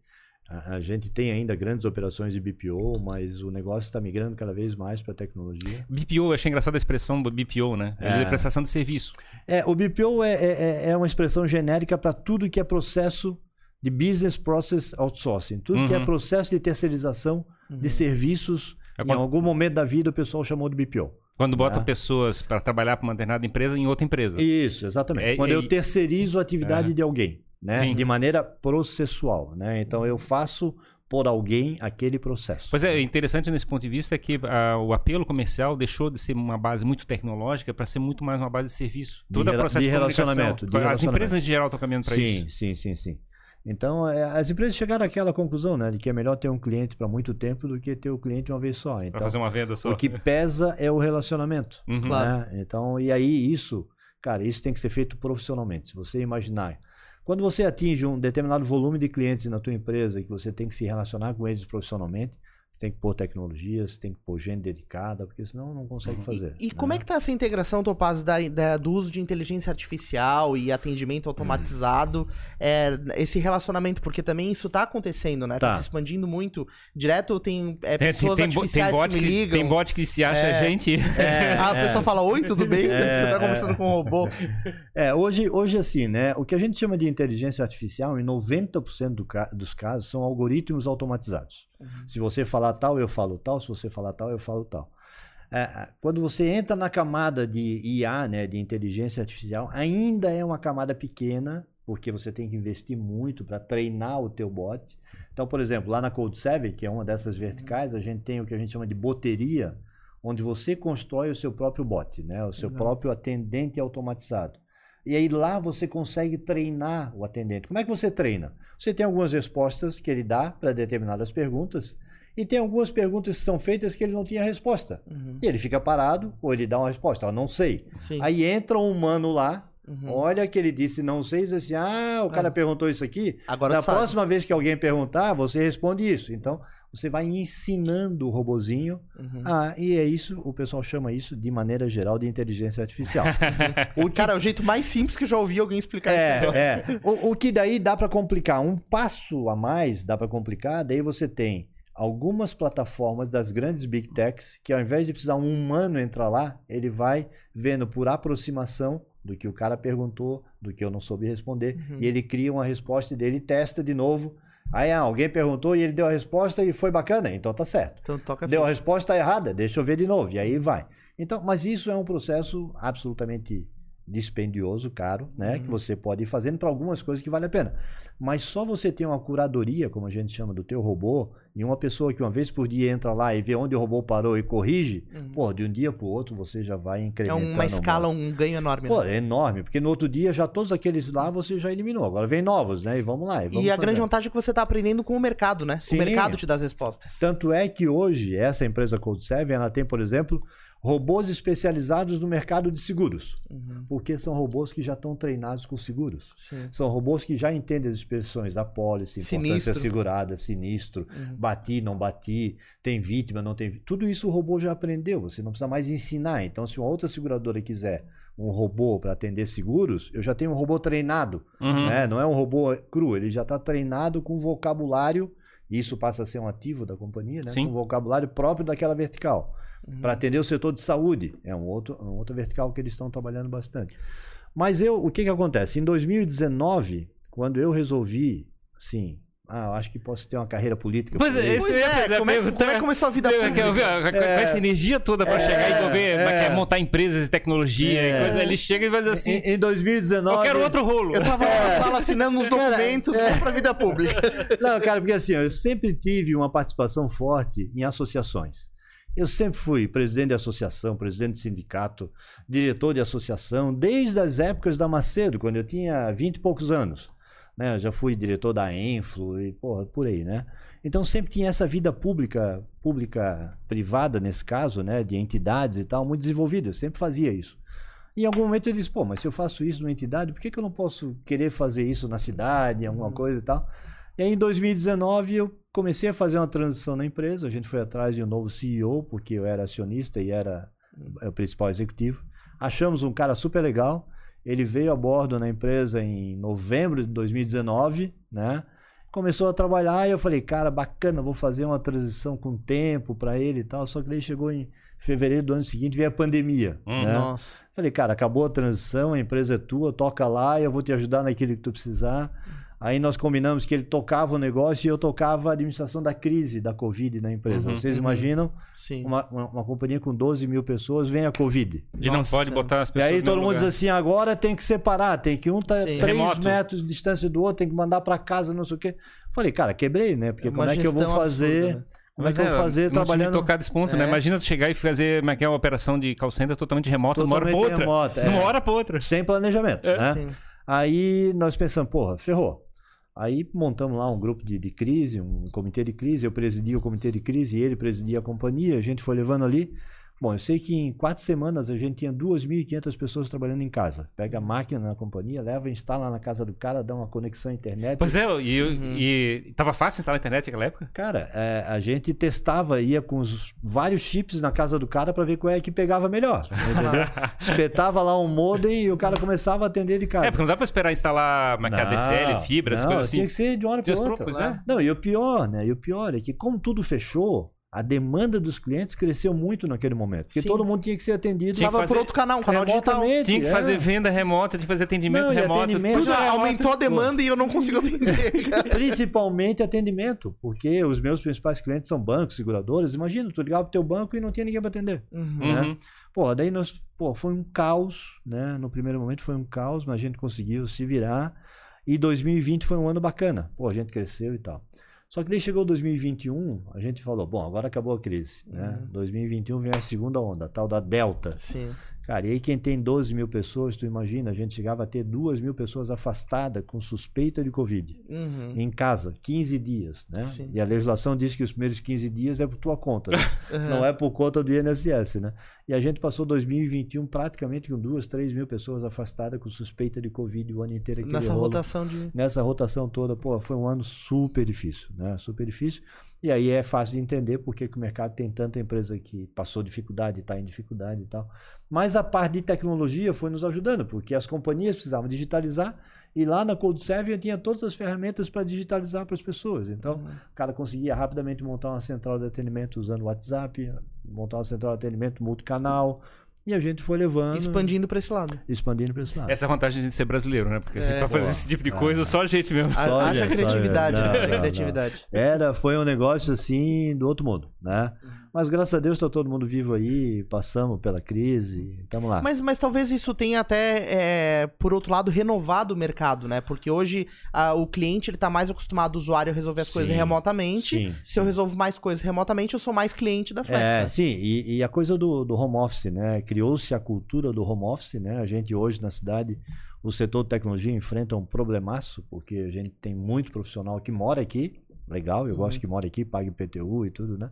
a, a gente tem ainda grandes operações de BPO, mas o negócio está migrando cada vez mais para tecnologia. BPO, eu achei engraçada a expressão do BPO, né? Ele é É. prestação de serviço. É, o BPO é, é, é uma expressão genérica para tudo que é processo de business process outsourcing, tudo que é Uhum. processo de terceirização de serviços. É Em quando- algum momento da vida o pessoal chamou de BPO. Quando bota Ah. pessoas para trabalhar para uma determinada empresa em outra empresa. Isso, exatamente. É- Quando é- eu terceirizo a atividade de alguém, né? Sim. De maneira processual, né? Então eu faço por alguém aquele processo. Pois é, interessante nesse ponto de vista é que ah, o apelo comercial deixou de ser uma base muito tecnológica para ser muito mais uma base de serviço. De Todo o processo de de, relacionamento, de As relacionamento. empresas em geral estão caminhando para sim, isso. sim, sim, sim. Então, é, as empresas chegaram àquela conclusão, né? De que é melhor ter um cliente para muito tempo do que ter o cliente uma vez só. Então, fazer uma venda só. o que pesa é o relacionamento. Uhum. Claro. né? Então, e aí isso, cara, isso tem que ser feito profissionalmente. Se você imaginar, quando você atinge um determinado volume de clientes na tua empresa que você tem que se relacionar com eles profissionalmente, tem que pôr tecnologia, você tem que pôr gente dedicada, porque senão não consegue fazer. E como é que tá essa integração, Topaz, da, da- do uso de inteligência artificial e atendimento automatizado, é, esse relacionamento? Porque também isso tá acontecendo, né? Tá, Tá. se expandindo muito. Direto tem é, Tem, pessoas tem, tem, tem artificiais bot que me que, ligam. tem bot que se acha É. gente. a <laughs> pessoa fala, oi, tudo bem? É, Você tá conversando com um robô. É, hoje, hoje assim, né? O que a gente chama de inteligência artificial, em 90% do dos casos, são algoritmos automatizados. Se você falar tal, eu falo tal. Se você falar tal, eu falo tal. É, quando você entra na camada de IA, né, de inteligência artificial, ainda é uma camada pequena, porque você tem que investir muito para treinar o teu bot. Então, por exemplo, lá na Code7, que é uma dessas verticais, a gente tem o que a gente chama de boteria, onde você constrói o seu próprio bot, né, o seu Legal. próprio atendente automatizado. E aí lá você consegue treinar o atendente. Como é que você treina? Você tem algumas respostas que ele dá para determinadas perguntas e tem algumas perguntas que são feitas que ele não tinha resposta. Uhum, E ele fica parado ou ele dá uma resposta, eu não sei. sim. Aí entra um humano lá, Uhum. olha que ele disse não sei, diz assim, ah, o cara Ah. perguntou isso aqui. Agora Na próxima vez que alguém perguntar, você responde isso. Então, você vai ensinando o robozinho Uhum. ah, e é isso, o pessoal chama isso de maneira geral de inteligência artificial. <laughs> o que Cara, é o jeito mais simples que eu já ouvi alguém explicar é, é. O, o que daí dá para complicar. Um passo a mais dá para complicar. Daí você tem algumas plataformas das grandes big techs que ao invés de precisar um humano entrar lá, ele vai vendo por aproximação do que o cara perguntou, do que eu não soube responder, Uhum. e ele cria uma resposta dele, testa de novo. Aí ah, alguém perguntou e ele deu a resposta e foi bacana, então tá certo. Então toca Deu a resposta errada, deixa eu ver de novo. E aí vai. Então, mas isso é um processo absolutamente dispendioso, caro, né? Que você pode ir fazendo para algumas coisas que vale a pena. Mas só você ter uma curadoria, como a gente chama, do teu robô, e uma pessoa que uma vez por dia entra lá e vê onde o robô parou e corrige, Uhum. pô, de um dia para o outro você já vai É incrementando. uma escala, um... um ganho enorme. Pô, né? é enorme, porque no outro dia já todos aqueles lá você já eliminou. Agora vem novos, né? E vamos lá. E, vamos E a fazer. grande vantagem é que você tá aprendendo com o mercado, né? Sim. O mercado te dá as respostas. Tanto é que hoje, essa empresa Code7, ela tem, por exemplo, robôs especializados no mercado de seguros, Uhum. porque são robôs que já estão treinados com seguros. Sim. São robôs que já entendem as expressões da pólice, importância Sinistro. segurada, sinistro, Uhum. bati, não bati, tem vítima, não tem vítima. Tudo isso o robô já aprendeu, você não precisa mais ensinar. Então, se uma outra seguradora quiser um robô para atender seguros, eu já tenho um robô treinado, Uhum. né? Não é um robô cru, ele já está treinado com vocabulário, e isso passa a ser um ativo da companhia, né? Sim. Com vocabulário próprio daquela vertical. Uhum. Para atender o setor de saúde, é um outro, um outro vertical que eles estão trabalhando bastante. Mas eu, o que que acontece? Em 2019, quando eu resolvi, assim, ah, eu acho que posso ter uma carreira política. Pois é, Pois eu é, a como, é, como é que começou a vida Eu pública? quero ver, com essa energia toda pra É, chegar e envolver, é. quer montar empresas de tecnologia É. e coisa, ele chega e vai dizer assim, em, em 2019. eu quero outro rolo. Eu tava lá na sala assinando uns <laughs> documentos é. pra vida pública. Não, cara, porque assim, eu sempre tive uma participação forte em associações. Eu sempre fui presidente de associação, presidente de sindicato, diretor de associação, desde as épocas da Macedo, quando eu tinha 20 e poucos anos. Né? Eu já fui diretor da Enflo e porra, por aí, né? Então sempre tinha essa vida pública, pública privada nesse caso, né, de entidades e tal, muito desenvolvida. Eu sempre fazia isso. E em algum momento eu disse, pô, mas se eu faço isso numa entidade, por que, que eu não posso querer fazer isso na cidade, alguma coisa e tal? E aí em 2019 eu comecei a fazer uma transição na empresa. A gente foi atrás de um novo CEO, porque eu era acionista e era é, o principal executivo. Achamos um cara super legal. Ele veio a bordo na empresa em novembro de 2019, né? Começou a trabalhar e eu falei, cara, bacana, vou fazer uma transição com tempo para ele e tal. Só que daí chegou em fevereiro do ano seguinte, veio a pandemia, Hum, né? Nossa. Falei, cara, acabou a transição, a empresa é tua, toca lá e eu vou te ajudar naquilo que tu precisar. Aí nós combinamos que ele tocava o negócio e eu tocava a administração da crise da Covid na empresa. Uhum, Vocês uhum. imaginam Sim. uma, uma, uma companhia com 12 mil pessoas, vem a Covid. E não pode botar as E pessoas aí no todo mundo diz assim, agora tem que separar, tem que um tá Sim. 3 Remoto. metros de distância do outro, tem que mandar para casa, não sei o quê. Falei, cara, quebrei, né? Porque É como uma é que eu vou fazer... absurda, né? Como é Mas que eu vou fazer não tinha trabalhando... tocar desse ponto, né? É. Imagina tu chegar e fazer como é que é, uma operação de call center totalmente remota, de uma hora Totalmente outra. remota, De uma é. hora pra outra. Sem planejamento, né? Sim. Aí nós pensamos, porra, ferrou. Aí montamos lá um grupo de, de crise, um comitê de crise. Eu presidia o comitê de crise ele presidia a companhia. A gente foi levando ali. Bom, eu sei que em quatro semanas a gente tinha 2.500 pessoas trabalhando em casa. Pega a máquina na companhia, leva, instala na casa do cara, dá uma conexão à internet. Pois é, e, Uhum. e tava fácil instalar a internet naquela época? Cara, é, a gente testava, ia com os vários chips na casa do cara para ver qual é que pegava melhor. Entendeu? <laughs> Espetava lá um modem e o cara começava a atender de casa. É, porque não dá pra esperar instalar é que é, Não, ADSL, fibra, essas não, coisas assim. Tinha que ser de uma hora para outra. pois é. Não, e o pior, né? E o pior é que, como tudo fechou, a demanda dos clientes cresceu muito naquele momento. Porque Sim. todo mundo tinha que ser atendido Tinha fazer por outro canal, um canal digital. Tinha que é. fazer venda remota, tinha que fazer atendimento Não, remoto. atendimento- Tudo é aumentou a demanda e eu não consigo atender. <laughs> cara. Principalmente atendimento, porque os meus principais clientes são bancos, seguradoras. Imagina, tu ligava pro teu banco e não tinha ninguém para atender. Uhum. né? Uhum. Pô, daí nós, pô, foi um caos, né? No primeiro momento foi um caos, mas a gente conseguiu se virar. E 2020 foi um ano bacana. Pô, a gente cresceu e tal. Só que daí chegou 2021, a gente falou, bom, agora acabou a crise, né? Uhum. 2021 vem a segunda onda, a tal da Delta. Sim. Cara, e aí quem tem 12 mil pessoas, tu imagina, a gente chegava a ter 2 mil pessoas afastadas com suspeita de Covid. Uhum. Em casa, 15 dias, né? Sim. E a legislação diz que os primeiros 15 dias é por tua conta, né? <laughs> Uhum. não é por conta do INSS, né? E a gente passou 2021 praticamente com 2, 3 mil pessoas afastadas com suspeita de Covid o ano inteiro. Nessa rolo. rotação de. Nessa rotação toda, pô, foi um ano super difícil, né? Super difícil. E aí é fácil de entender porque que o mercado tem tanta empresa que passou dificuldade, está em dificuldade e tal. Mas a parte de tecnologia foi nos ajudando, porque as companhias precisavam digitalizar e lá na CodeServe eu tinha todas as ferramentas para digitalizar para as pessoas. Então, Uhum. o cara conseguia rapidamente montar uma central de atendimento usando o WhatsApp, montar uma central de atendimento multicanal, e a gente foi levando, Expandindo pra esse lado. expandindo para esse lado. Essa é a vantagem de ser brasileiro, né? Porque É. pra fazer esse tipo de É. coisa, só a gente mesmo. A- Só, Haja só, criatividade, gente. né? Não, Haja não, criatividade. Era, foi um negócio assim do outro mundo, né? Mas graças a Deus está todo mundo vivo aí, passamos pela crise, estamos lá. Mas, mas talvez isso tenha até, é, por outro lado, renovado o mercado, né? Porque hoje ah, o cliente ele tá mais acostumado, o usuário, a resolver as Sim, coisas remotamente. sim, Se eu resolvo mais coisas remotamente, eu sou mais cliente da Flex. É, sim, e, e a coisa do, do home office, né? Criou-se a cultura do home office, né? A gente hoje na cidade, o setor de tecnologia enfrenta um problemaço, porque a gente tem muito profissional que mora aqui, legal, eu Uhum. gosto que mora aqui, paga IPTU e tudo, né?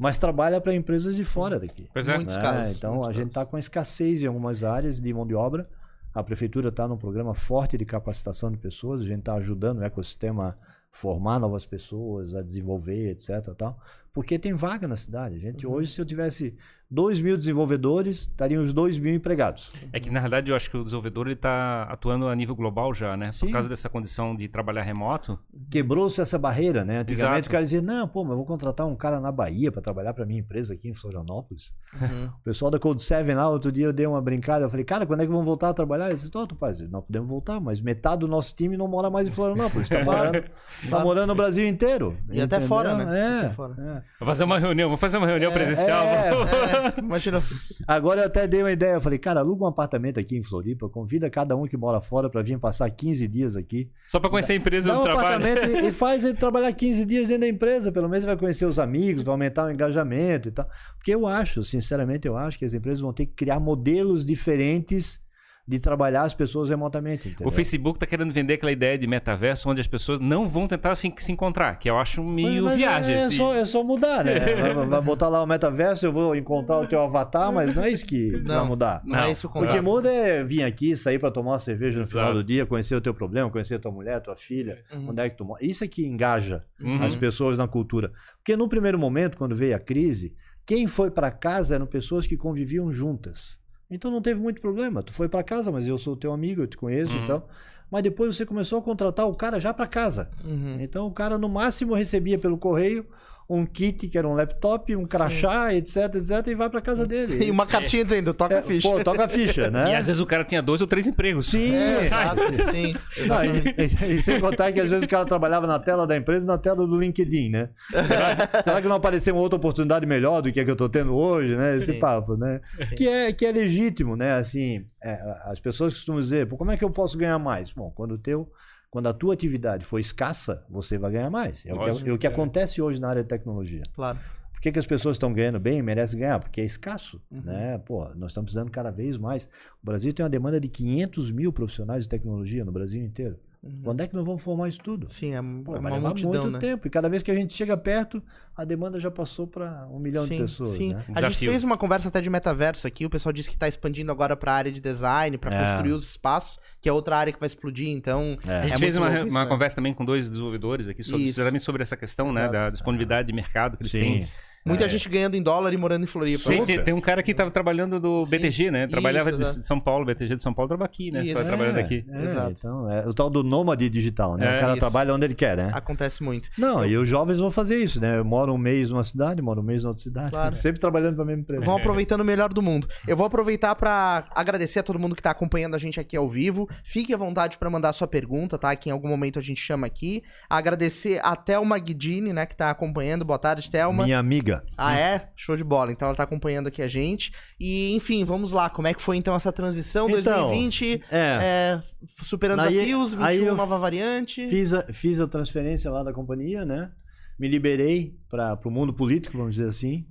Mas trabalha para empresas de fora daqui. Pois é. Muitos né? casos, Então muitos a gente está com escassez em algumas áreas de mão de obra. A prefeitura está num programa forte de capacitação de pessoas. A gente está ajudando o ecossistema a formar novas pessoas, a desenvolver, etc. Tal, porque tem vaga na cidade. Gente Uhum. hoje, se eu tivesse 2 mil desenvolvedores, estariam os 2 mil empregados. É que, na verdade, eu acho que o desenvolvedor ele está atuando a nível global já, né? Sim. Por causa dessa condição de trabalhar remoto. Quebrou-se essa barreira, né? Antigamente Exato. o cara dizia: não, pô, mas eu vou contratar um cara na Bahia para trabalhar para minha empresa aqui em Florianópolis. Uhum. O pessoal da Code 7 lá, outro dia eu dei uma brincada. Eu falei, cara, quando é que vão voltar a trabalhar? Eles disse, "Tô, rapaz, nós podemos voltar, mas metade do nosso time não mora mais em Florianópolis. Tá <laughs> morando, tá morando no Brasil inteiro. E até entendeu? fora, né? É. Até fora. é. Vou fazer uma reunião, vou fazer uma reunião presencial. é. É, imagina. Agora eu até dei uma ideia. Eu falei, cara, aluga um apartamento aqui em Floripa, convida cada um que mora fora para vir passar 15 dias aqui. Só para conhecer a empresa do um trabalho. apartamento e, e <laughs> faz ele trabalhar 15 dias dentro da empresa. Pelo menos vai conhecer os amigos, vai aumentar o engajamento e tal. Porque eu acho, sinceramente, eu acho que as empresas vão ter que criar modelos diferentes de trabalhar as pessoas remotamente. Entendeu? O Facebook tá querendo vender aquela ideia de metaverso onde as pessoas não vão tentar se encontrar, que eu acho meio Mas viagem. É, esse- só, é só mudar, né? <laughs> Vai, vai botar lá o metaverso, eu vou encontrar o teu avatar, mas não é isso que vai Não. mudar. Não, é Não. isso o que muda é vir aqui, sair para tomar uma cerveja no final Exato. do dia, conhecer o teu problema, conhecer tua mulher, tua filha, Uhum. onde é que tu mora. Isso é que engaja Uhum. as pessoas na cultura. Porque no primeiro momento, quando veio a crise, quem foi para casa eram pessoas que conviviam juntas. Então não teve muito problema. Tu foi para casa, mas eu sou teu amigo, eu te conheço, Uhum. então. Mas depois você começou a contratar o cara já para casa. Uhum. Então o cara no máximo recebia pelo correio um kit que era um laptop, um crachá, etc, etc, e vai para casa dele. E uma cartinha dizendo, toca É, a ficha. Pô, toca a ficha, né? E às vezes o cara tinha dois ou três empregos. Sim, É, exato, sim. Não, e, e- e sem contar que às vezes o cara trabalhava na tela da empresa e na tela do LinkedIn, né? Será, será que não apareceu uma outra oportunidade melhor do que a que eu tô tendo hoje, né? Esse Sim. papo, né? Sim. Que é, que é legítimo, né? Assim, é, as pessoas costumam dizer, Pô, como é que eu posso ganhar mais? Bom, quando o teu... Quando a tua atividade for escassa, você vai ganhar mais. É o que, é o que é. acontece hoje na área de tecnologia. Claro. Por que, que as pessoas estão ganhando bem e merecem ganhar? Porque é escasso, Uhum. né? Pô, nós estamos precisando cada vez mais. O Brasil tem uma demanda de 500 mil profissionais de tecnologia no Brasil inteiro. Uhum. Quando é que nós vamos formar isso tudo? Sim, é, Pô, é vai levar multidão, muito né? tempo. E cada vez que a gente chega perto, a demanda já passou para um milhão sim, de pessoas. Sim. Né? A gente fez uma conversa até de metaverso aqui. O pessoal disse que está expandindo agora para a área de design, para É. construir os espaços, que é outra área que vai explodir. Então, É. A gente É fez uma, isso, uma né? conversa também com dois desenvolvedores aqui sobre, sobre essa questão né, da disponibilidade de mercado que eles Sim. têm. Muita É. gente ganhando em dólar e morando em Floripa. Tem, Super. tem um cara que estava trabalhando do Sim. BTG, né? Trabalhava Isso, de, São Paulo, BTG de São Paulo, trabalha aqui, né? Isso. Tava trabalhando É, aqui. é, Exato. Então, é o tal do nômade digital, né? É, o cara isso. trabalha onde ele quer, né? Acontece muito. Não, e os jovens vão fazer isso, né? Eu moro um mês numa cidade, moro um mês na outra cidade. Claro. Sempre trabalhando para a mesma empresa. Vão <laughs> aproveitando o melhor do mundo. Eu vou aproveitar para agradecer a todo mundo que tá acompanhando a gente aqui ao vivo. Fique à vontade para mandar sua pergunta, tá? Que em algum momento a gente chama aqui. Agradecer a Thelma Guidini, né, que tá acompanhando. Boa tarde, Thelma. Minha amiga. Ah, é? Show de bola. Então ela tá acompanhando aqui a gente. E, enfim, vamos lá. Como é que foi então essa transição? Então, 2020, É. é, superando Aí- desafios, 21 aí eu nova variante. Fiz a, fiz a transferência lá da companhia, né? Me liberei para o mundo político, vamos dizer assim.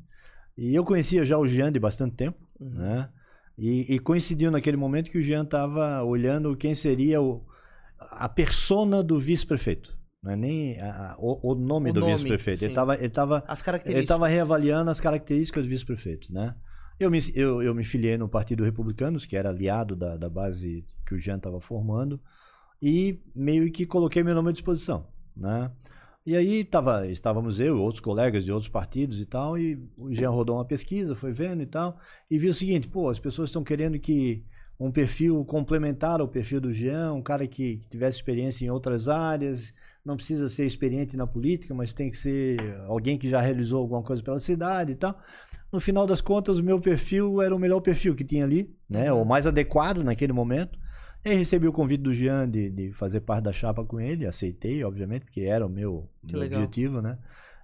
E eu conhecia já o Jean de bastante tempo, Uhum. né? E, e coincidiu naquele momento que o Jean estava olhando quem seria o, a persona do vice-prefeito. Não é nem a- a- o, o nome O do vice-prefeito. Ele estava ele tava, ele estava reavaliando as características do vice-prefeito, né? Eu me, eu, eu me filiei no Partido Republicanos, que era aliado da, da base que o Jean estava formando, e meio que coloquei meu nome à disposição, né? E aí tava, estávamos eu e outros colegas de outros partidos e tal, e o Jean rodou uma pesquisa, foi vendo e tal, e viu o seguinte, pô, as pessoas estão querendo que um perfil complementar ao perfil do Jean, um cara que, que tivesse experiência em outras áreas, não precisa ser experiente na política, mas tem que ser alguém que já realizou alguma coisa pela cidade e tal. No final das contas, o meu perfil era o melhor perfil que tinha ali, né? Uhum. O mais adequado naquele momento. E aí recebi o convite do Jean de, de fazer parte da chapa com ele, aceitei, obviamente, porque era o meu, meu objetivo, né?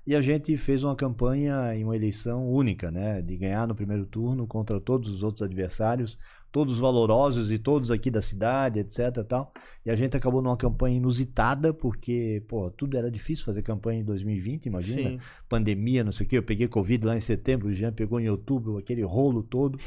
E a gente fez uma campanha em uma eleição única, né? De ganhar no primeiro turno contra todos os outros adversários, todos valorosos e todos aqui da cidade, etc. Tal. E a gente acabou numa campanha inusitada, porque, pô, tudo era difícil fazer campanha em 2020, imagina Sim. pandemia, não sei o quê. Eu peguei Covid lá em setembro, o Jean pegou em outubro, aquele rolo todo.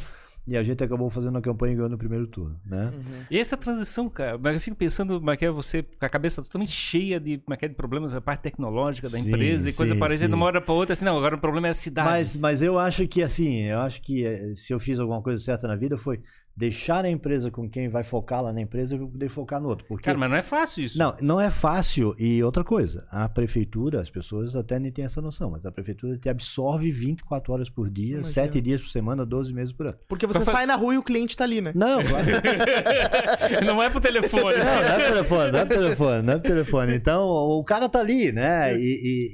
E a gente acabou fazendo a campanha e ganhando o primeiro turno, né? Uhum. E essa transição, cara, eu fico pensando, como é é você com a cabeça totalmente cheia de, que é, de problemas da parte tecnológica da sim, empresa e coisa parecida, de uma hora para outra, assim, não, agora o problema é a cidade. Mas, mas eu acho que, assim, eu acho que eh, se eu fiz alguma coisa certa na vida foi deixar a empresa com quem vai focar lá na empresa para poder focar no outro. Porque... Cara, mas não é fácil isso. Não, não é fácil. E outra coisa, a prefeitura, as pessoas até nem têm essa noção, mas a prefeitura te absorve 24 horas por dia, Imagina. 7 dias por semana, 12 meses por ano. Porque você sai na rua e o cliente está ali, né? Não, claro. <laughs> não é pro telefone. Não, não é pro telefone, não é pro telefone, não é pro telefone. Então, o cara tá ali, né? E,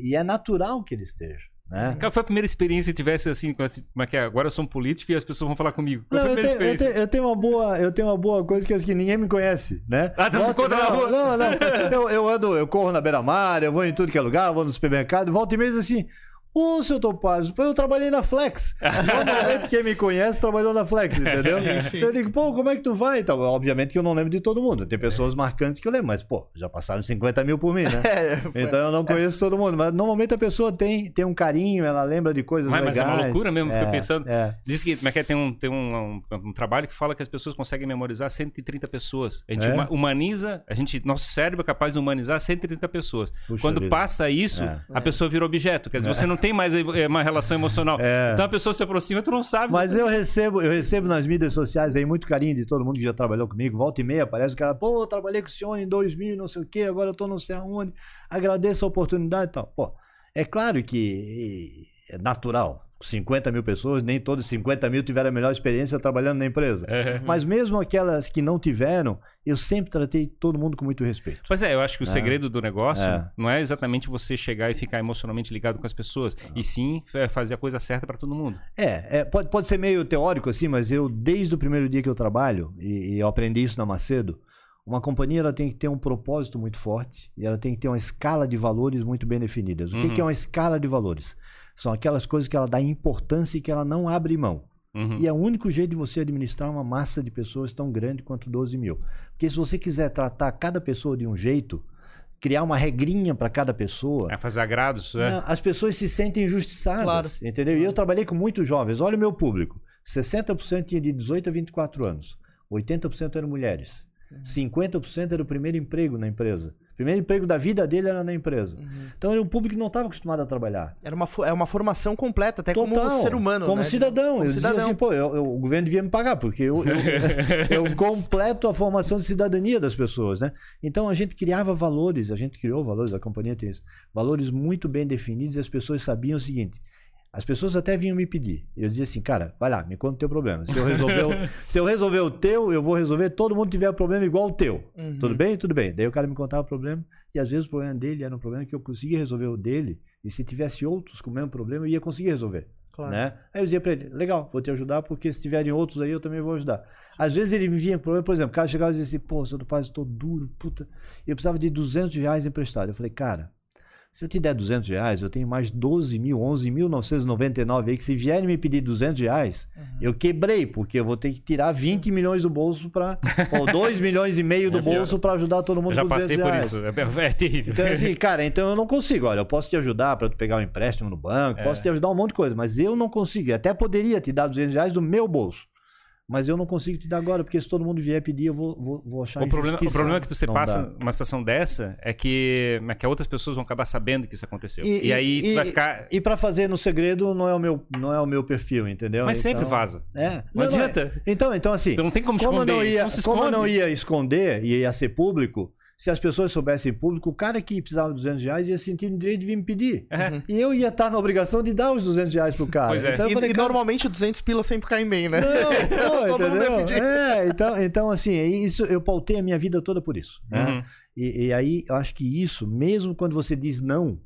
e, e é natural que ele esteja. Né? Qual foi a primeira experiência que tivesse assim, como é que é? Agora eu sou um político e as pessoas vão falar comigo. Qual não, foi a primeira eu, tenho, eu, tenho, eu, tenho, uma boa, eu tenho uma boa coisa que é que ninguém me conhece, né? Ah, tá volta, não, na rua. não, não. Eu, eu ando, eu corro na beira-mar, eu vou em tudo que é lugar, vou no supermercado, volta e meia assim. Ô, seu Topazio, eu trabalhei na Flex. <laughs> Normalmente quem me conhece trabalhou na Flex, entendeu? Sim, sim. Eu digo, pô, como é que tu vai? Então, obviamente que eu não lembro de todo mundo. Tem pessoas é. marcantes que eu lembro, mas, pô, já passaram 50 mil por mim, né? <laughs> É, então eu não conheço todo mundo. Mas normalmente a pessoa tem, tem um carinho, ela lembra de coisas mas, legais. Mas é uma loucura mesmo, é, fica pensando. É. Diz que, mas é tem, um, tem um, um, um, trabalho que fala que as pessoas conseguem memorizar 130 pessoas. A gente é? humaniza, a gente, nosso cérebro é capaz de humanizar 130 pessoas. Puxa Quando vida. passa isso, é. a pessoa vira objeto. Quer dizer, você não tem mais uma relação emocional. É. Então a pessoa se aproxima tu não sabe. Mas eu recebo, eu recebo nas mídias sociais aí muito carinho de todo mundo que já trabalhou comigo. Volta e meia aparece o cara, pô, eu trabalhei com o senhor em 2000, não sei o quê, agora eu tô não sei aonde. Agradeço a oportunidade e tal. Pô, é claro que é natural. 50 mil pessoas, nem todos 50 mil tiveram a melhor experiência trabalhando na empresa. É. Mas mesmo aquelas que não tiveram, eu sempre tratei todo mundo com muito respeito. Pois é, eu acho que o é. segredo do negócio é. não é exatamente você chegar e ficar emocionalmente ligado com as pessoas, e sim é, fazer a coisa certa para todo mundo. É, é, pode, pode ser meio teórico assim, mas eu, desde o primeiro dia que eu trabalho, e, e eu aprendi isso na Macedo, uma companhia ela tem que ter um propósito muito forte e ela tem que ter uma escala de valores muito bem definidas. O uhum. que, que é uma escala de valores? São aquelas coisas que ela dá importância e que ela não abre mão. Uhum. E é o único jeito de você administrar uma massa de pessoas tão grande quanto 12 mil. Porque se você quiser tratar cada pessoa de um jeito, criar uma regrinha para cada pessoa. É fazer agrados, né? As pessoas se sentem injustiçadas. Claro. Entendeu? E eu trabalhei com muitos jovens. Olha o meu público: 60% tinha de 18 a 24 anos, 80% eram mulheres, 50% era o primeiro emprego na empresa. O primeiro emprego da vida dele era na empresa. Uhum. Então era um público que não estava acostumado a trabalhar. Era uma, é uma formação completa, até Total, como ser humano. Como né? cidadão. Como cidadão. assim, pô, eu, eu, o governo devia me pagar, porque eu, eu, <laughs> eu, completo a formação de cidadania das pessoas. Né? Então a gente criava valores, a gente criou valores, a companhia tem isso, valores muito bem definidos e as pessoas sabiam o seguinte: as pessoas até vinham me pedir. Eu dizia assim, cara, vai lá, me conta o teu problema. Se eu resolver o, <laughs> se eu resolver o teu, eu vou resolver. Todo mundo tiver um problema igual o teu. Uhum. Tudo bem? Tudo bem. Daí o cara me contava o problema. E às vezes o problema dele era um problema que eu conseguia resolver o dele. E se tivesse outros com o mesmo problema, eu ia conseguir resolver. Claro. Né? Aí eu dizia pra ele, legal, vou te ajudar, porque se tiverem outros aí, eu também vou ajudar. Sim. Às vezes ele me vinha com problema, por exemplo, o cara chegava e dizia assim, pô, seu pai, estou duro, puta. Eu precisava de 200 reais emprestado. Eu falei, cara, se eu te der 200 reais, eu tenho mais 12 mil, 11.999 aí, que se vierem me pedir 200 reais, uhum. eu quebrei, porque eu vou ter que tirar 20 milhões do bolso para ou <laughs> 2 milhões e meio do é bolso para ajudar todo mundo eu já passei por isso, é, é terrível. Então, assim, cara, então eu não consigo. Olha, eu posso te ajudar para tu pegar um empréstimo no banco, é. posso te ajudar um monte de coisa, mas eu não consigo. Eu até poderia te dar 200 reais do meu bolso. Mas eu não consigo te dar agora, porque se todo mundo vier pedir, eu vou, vou, vou achar o problema, o problema é que você passa dá. uma situação dessa é que, é que outras pessoas vão acabar sabendo que isso aconteceu. E, e aí e, vai ficar. E para fazer no segredo não é o meu, não é o meu perfil, entendeu? Mas então, sempre vaza. É. Não, não adianta. Não é. Então, então assim. Então não tem como, como esconder. Não ia, como eu não ia esconder e ia ser público, se as pessoas soubessem em público, o cara que precisava de 200 reais ia sentir o direito de vir me pedir. Uhum. E eu ia estar na obrigação de dar os 200 reais pro cara. Pois é. Então, e, falei, e cara... normalmente 200 pilas sempre caem bem, né? Não, <laughs> não entendeu? É, então, então, assim, é isso, eu pautei a minha vida toda por isso. Né? Uhum. E, e aí, eu acho que isso, mesmo quando você diz não,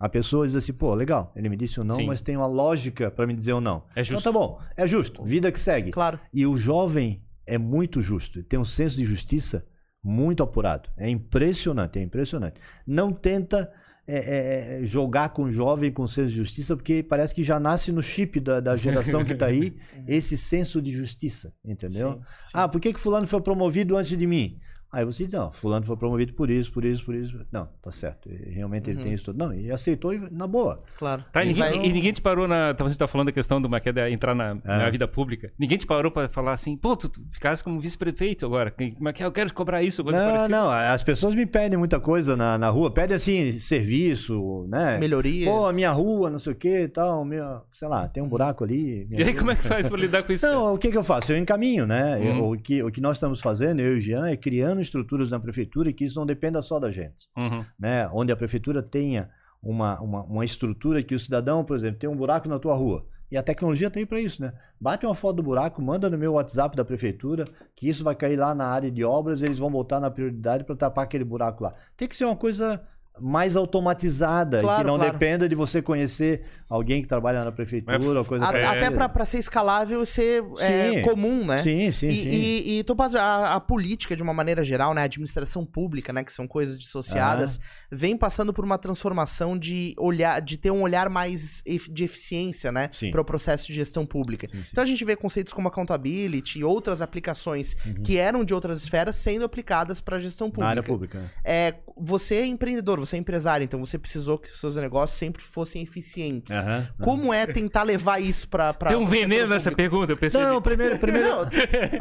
a pessoa diz assim, pô, legal, ele me disse o um não, Sim. mas tem uma lógica para me dizer o um não. É justo. Então tá bom, é justo, vida que segue. Claro. E o jovem é muito justo, tem um senso de justiça muito apurado. É impressionante, é impressionante. Não tenta é, é, é, jogar com jovem com senso de justiça, porque parece que já nasce no chip da, da geração que está aí <laughs> esse senso de justiça, entendeu? Sim, sim. Ah, por que, que fulano foi promovido antes de mim? Aí você diz, não, fulano foi promovido por isso, por isso, por isso. Não, tá certo. Realmente ele Uhum. tem isso tudo. Não, e aceitou e na boa. Claro. Tá, e, ninguém, vai- e ninguém te parou na. Você tá falando da questão do Maqueda entrar na, É. na vida pública. Ninguém te parou pra falar assim, pô, tu, tu ficasse como vice-prefeito agora. Como é que é? Eu quero te cobrar isso, coisa Não, parecida. não, as pessoas me pedem muita coisa na, na rua. Pedem assim, serviço, né? Melhorias. Pô, a minha rua, não sei o que e tal, minha, sei lá, tem um buraco ali. E aí, rua. como é que faz pra lidar com isso? cara? Não, o que, que eu faço? Eu encaminho, né? Eu- Uhum. o, que, o que nós estamos fazendo, eu e o Jean, é criando estruturas na prefeitura que isso não dependa só da gente. Uhum. Né? Onde a prefeitura tenha uma, uma, uma estrutura que o cidadão, por exemplo, tem um buraco na tua rua. E a tecnologia tem para isso, né? Bate uma foto do buraco, manda no meu WhatsApp da prefeitura, que isso vai cair lá na área de obras, eles vão botar na prioridade para tapar aquele buraco lá. Tem que ser uma coisa mais automatizada, Claro, que não claro. dependa de você conhecer alguém que trabalha na prefeitura, ou coisa A- parecida. Até pra ser escalável e ser é, comum, né? Sim, sim, e, sim. E, e Topaz, a, a política, de uma maneira geral, né? A administração pública, né? Que são coisas dissociadas, vem passando por uma transformação de olhar, de ter um olhar mais de eficiência, né? Para o processo de gestão pública. Sim, sim. Então a gente vê conceitos como accountability e outras aplicações Uhum. que eram de outras esferas sendo aplicadas para gestão pública. Na área pública. né? É, você é empreendedor, você é empresário, então você precisou que os seus negócios sempre fossem eficientes. Aham. Como é tentar levar isso pra Tem um veneno nessa pergunta, eu percebi. Não, primeiro, primeiro <laughs>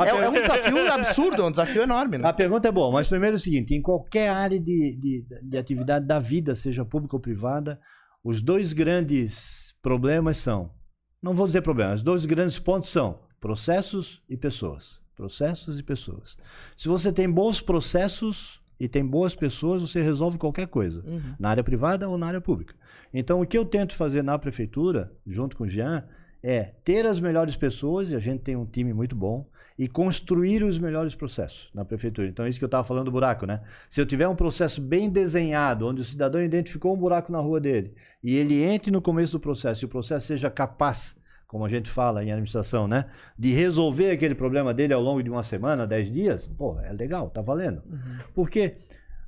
É, é um desafio absurdo, é um desafio enorme, né? a pergunta é boa, mas primeiro é o seguinte: em qualquer área de, de, de atividade da vida, seja pública ou privada, os dois grandes problemas são, não vou dizer problemas, os dois grandes pontos são processos e pessoas. Processos e pessoas. Se você tem bons processos e tem boas pessoas, você resolve qualquer coisa. Uhum. na área privada ou na área pública. Então, o que eu tento fazer na prefeitura, junto com o Jean, é ter as melhores pessoas, e a gente tem um time muito bom, e construir os melhores processos na prefeitura. Então, é isso que eu estava falando do buraco, né? Se eu tiver um processo bem desenhado, onde o cidadão identificou um buraco na rua dele, e ele entre no começo do processo, e o processo seja capaz, como a gente fala em administração, né? De resolver aquele problema dele ao longo de uma semana, dez dias, pô, é legal, tá valendo. Porque,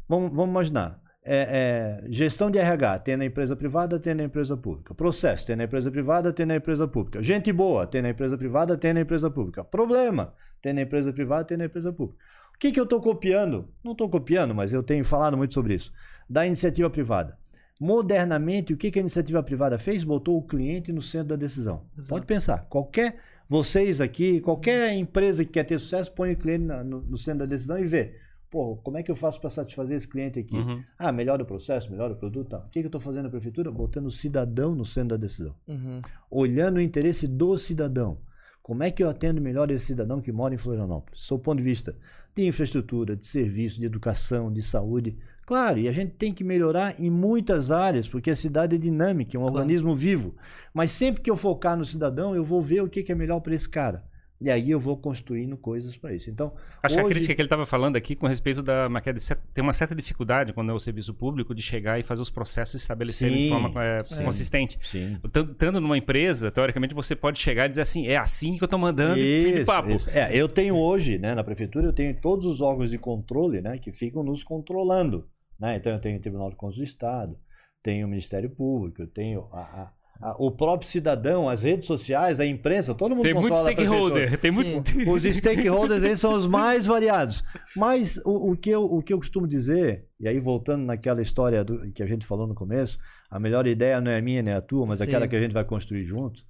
vamos, vamos imaginar, é, é, gestão de RH, tem na empresa privada, tem na empresa pública. Processo, tem na empresa privada, tem na empresa pública. Gente boa, tem na empresa privada, tem na empresa pública. Problema, tem na empresa privada, tem na empresa pública. O que, que eu estou copiando? Não estou copiando, mas eu tenho falado muito sobre isso. Da iniciativa privada. Modernamente, o que, que a iniciativa privada fez? Botou o cliente no centro da decisão. Exato. Pode pensar. Qualquer, vocês aqui, qualquer empresa que quer ter sucesso, põe o cliente na- no, no centro da decisão e vê. Pô, como é que eu faço para satisfazer esse cliente aqui? Uhum. Ah, melhora o processo, melhora o produto. Tá. O que, que eu estou fazendo na prefeitura? Botando o cidadão no centro da decisão. Uhum. Olhando o interesse do cidadão. Como é que eu atendo melhor esse cidadão que mora em Florianópolis? Sob o ponto de vista de infraestrutura, de serviço, de educação, de saúde. Claro, e a gente tem que melhorar em muitas áreas, porque a cidade é dinâmica, é um Claro. organismo vivo. Mas sempre que eu focar no cidadão, eu vou ver o que é melhor para esse cara. E aí eu vou construindo coisas para isso. Então, Acho que a hoje- crítica que ele estava falando aqui com respeito da Maqueda tem uma certa dificuldade quando é o serviço público de chegar e fazer os processos estabelecerem de Sim, forma é, sim. consistente. Sim. Tan- Estando numa empresa, teoricamente você pode chegar e dizer assim, é assim que eu tô mandando e de Isso, papo. isso. É, eu tenho hoje, né, na prefeitura, eu tenho todos os órgãos de controle, né, que ficam nos controlando, né? Então eu tenho o Tribunal de Contas do Estado, tenho o Ministério Público, eu tenho a- a- a- o próprio cidadão, as redes sociais, a imprensa, todo mundo Tem muito controla prefeitura. stakeholder, tem muito... Sim. Os stakeholders eles são os <laughs> mais variados. Mas o, o que eu, o que eu costumo dizer, e aí voltando naquela história do- que a gente falou no começo, a melhor ideia não é minha nem a tua, mas Sim. aquela que a gente vai construir junto.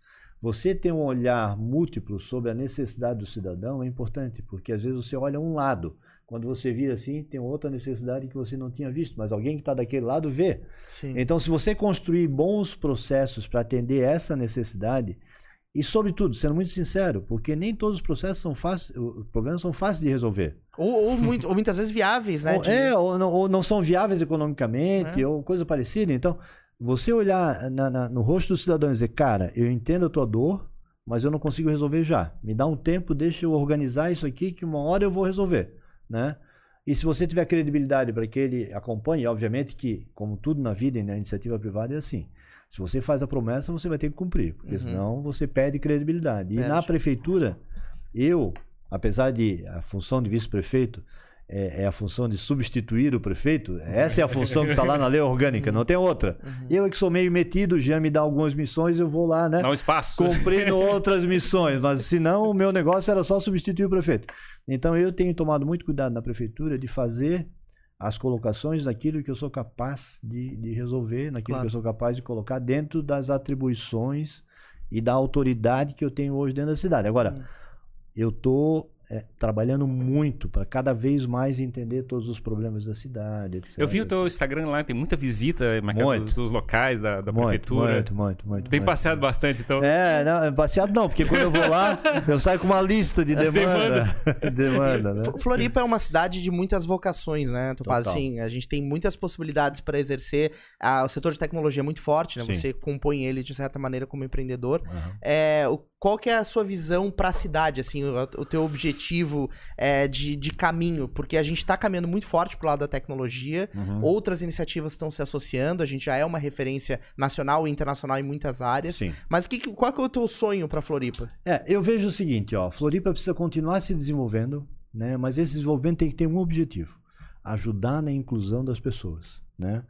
Você ter um olhar múltiplo sobre a necessidade do cidadão é importante, porque às vezes você olha um lado. Quando você vira assim, tem outra necessidade que você não tinha visto, mas alguém que está daquele lado vê. Sim. Então, se você construir bons processos para atender essa necessidade, e sobretudo, sendo muito sincero, porque nem todos os processos são fáceis, os problemas são fáceis de resolver. Ou, ou muito- ou muitas vezes viáveis, né? Ou, de- é, ou não, ou não são viáveis economicamente, É. ou coisa parecida. Então, você olhar na- na- no rosto do cidadão e dizer, cara, eu entendo a tua dor, mas eu não consigo resolver já. Me dá um tempo, deixa eu organizar isso aqui, que uma hora eu vou resolver. Né? E se você tiver credibilidade para que ele acompanhe, obviamente que, como tudo na vida e na iniciativa privada, é assim. Se você faz a promessa, você vai ter que cumprir, porque Uhum. senão você perde credibilidade. E Perde. na prefeitura, eu, apesar de a função de vice-prefeito, é, é, a função de substituir o prefeito. Essa é a função que está lá na lei orgânica, não tem outra. Uhum. Eu é que sou meio metido, já me dá algumas missões, eu vou lá, né? Dá um espaço. Cumprindo outras missões, mas senão o meu negócio era só substituir o prefeito. Então eu tenho tomado muito cuidado na prefeitura de fazer as colocações naquilo que eu sou capaz de, de resolver, naquilo claro. que eu sou capaz de colocar dentro das atribuições e da autoridade que eu tenho hoje dentro da cidade. Agora, uhum. eu estou é, trabalhando muito para cada vez mais entender todos os problemas da cidade, etc. Eu vi o teu Instagram lá, tem muita visita dos, dos, locais da, da muito, prefeitura. Muito, muito, muito. Tem muito, passeado muito. bastante, então? É, não, passeado não, porque quando eu vou lá, <laughs> eu saio com uma lista de demanda. demanda, <laughs> né? Floripa é uma cidade de muitas vocações, né, Topaz? Assim, a gente tem muitas possibilidades para exercer. Ah, o setor de tecnologia é muito forte, né? Sim. Você compõe ele, de certa maneira, como empreendedor. Uhum. É, o, qual que é a sua visão para a cidade, assim, o, o teu objetivo é, de, de caminho, porque a gente está caminhando muito forte pro lado da tecnologia, uhum. outras iniciativas estão se associando, a gente já é uma referência nacional e internacional em muitas áreas. Sim. Mas que, qual é o teu sonho para Floripa? É, eu vejo o seguinte, ó, Floripa precisa continuar se desenvolvendo, né? Mas esse desenvolvimento tem que ter um objetivo: ajudar na inclusão das pessoas, né?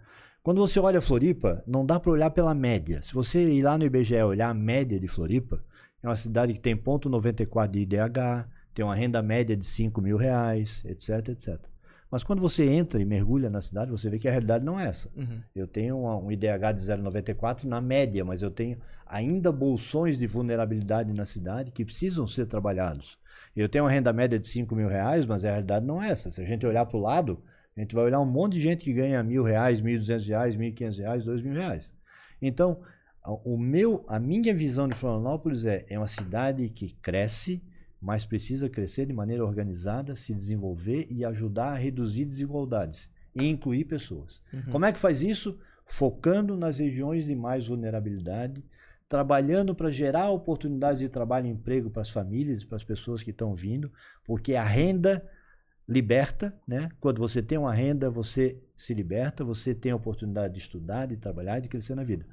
Quando você olha Floripa, não dá para olhar pela média. Se você ir lá no IBGE olhar a média de Floripa, é uma cidade que tem ponto .94 de IDH, tem uma renda média de 5 mil reais, etc, etc. Mas quando você entra e mergulha na cidade, você vê que a realidade não é essa. Uhum. Eu tenho uma, um IDH de 0,94 na média, mas eu tenho ainda bolsões de vulnerabilidade na cidade que precisam ser trabalhados. Eu tenho uma renda média de 5 mil reais, mas a realidade não é essa. Se a gente olhar para o lado, a gente vai olhar um monte de gente que ganha mil reais, mil duzentos reais, mil quinhentos reais, dois mil reais. Então, o meu, a minha visão de Florianópolis é, é uma cidade que cresce, mas precisa crescer de maneira organizada, se desenvolver e ajudar a reduzir desigualdades e incluir pessoas. Uhum. Como é que faz isso? Focando nas regiões de mais vulnerabilidade, trabalhando para gerar oportunidades de trabalho e emprego para as famílias e para as pessoas que estão vindo, porque a renda liberta, né? Quando você tem uma renda, você se liberta, você tem a oportunidade de estudar, de trabalhar, de crescer na vida.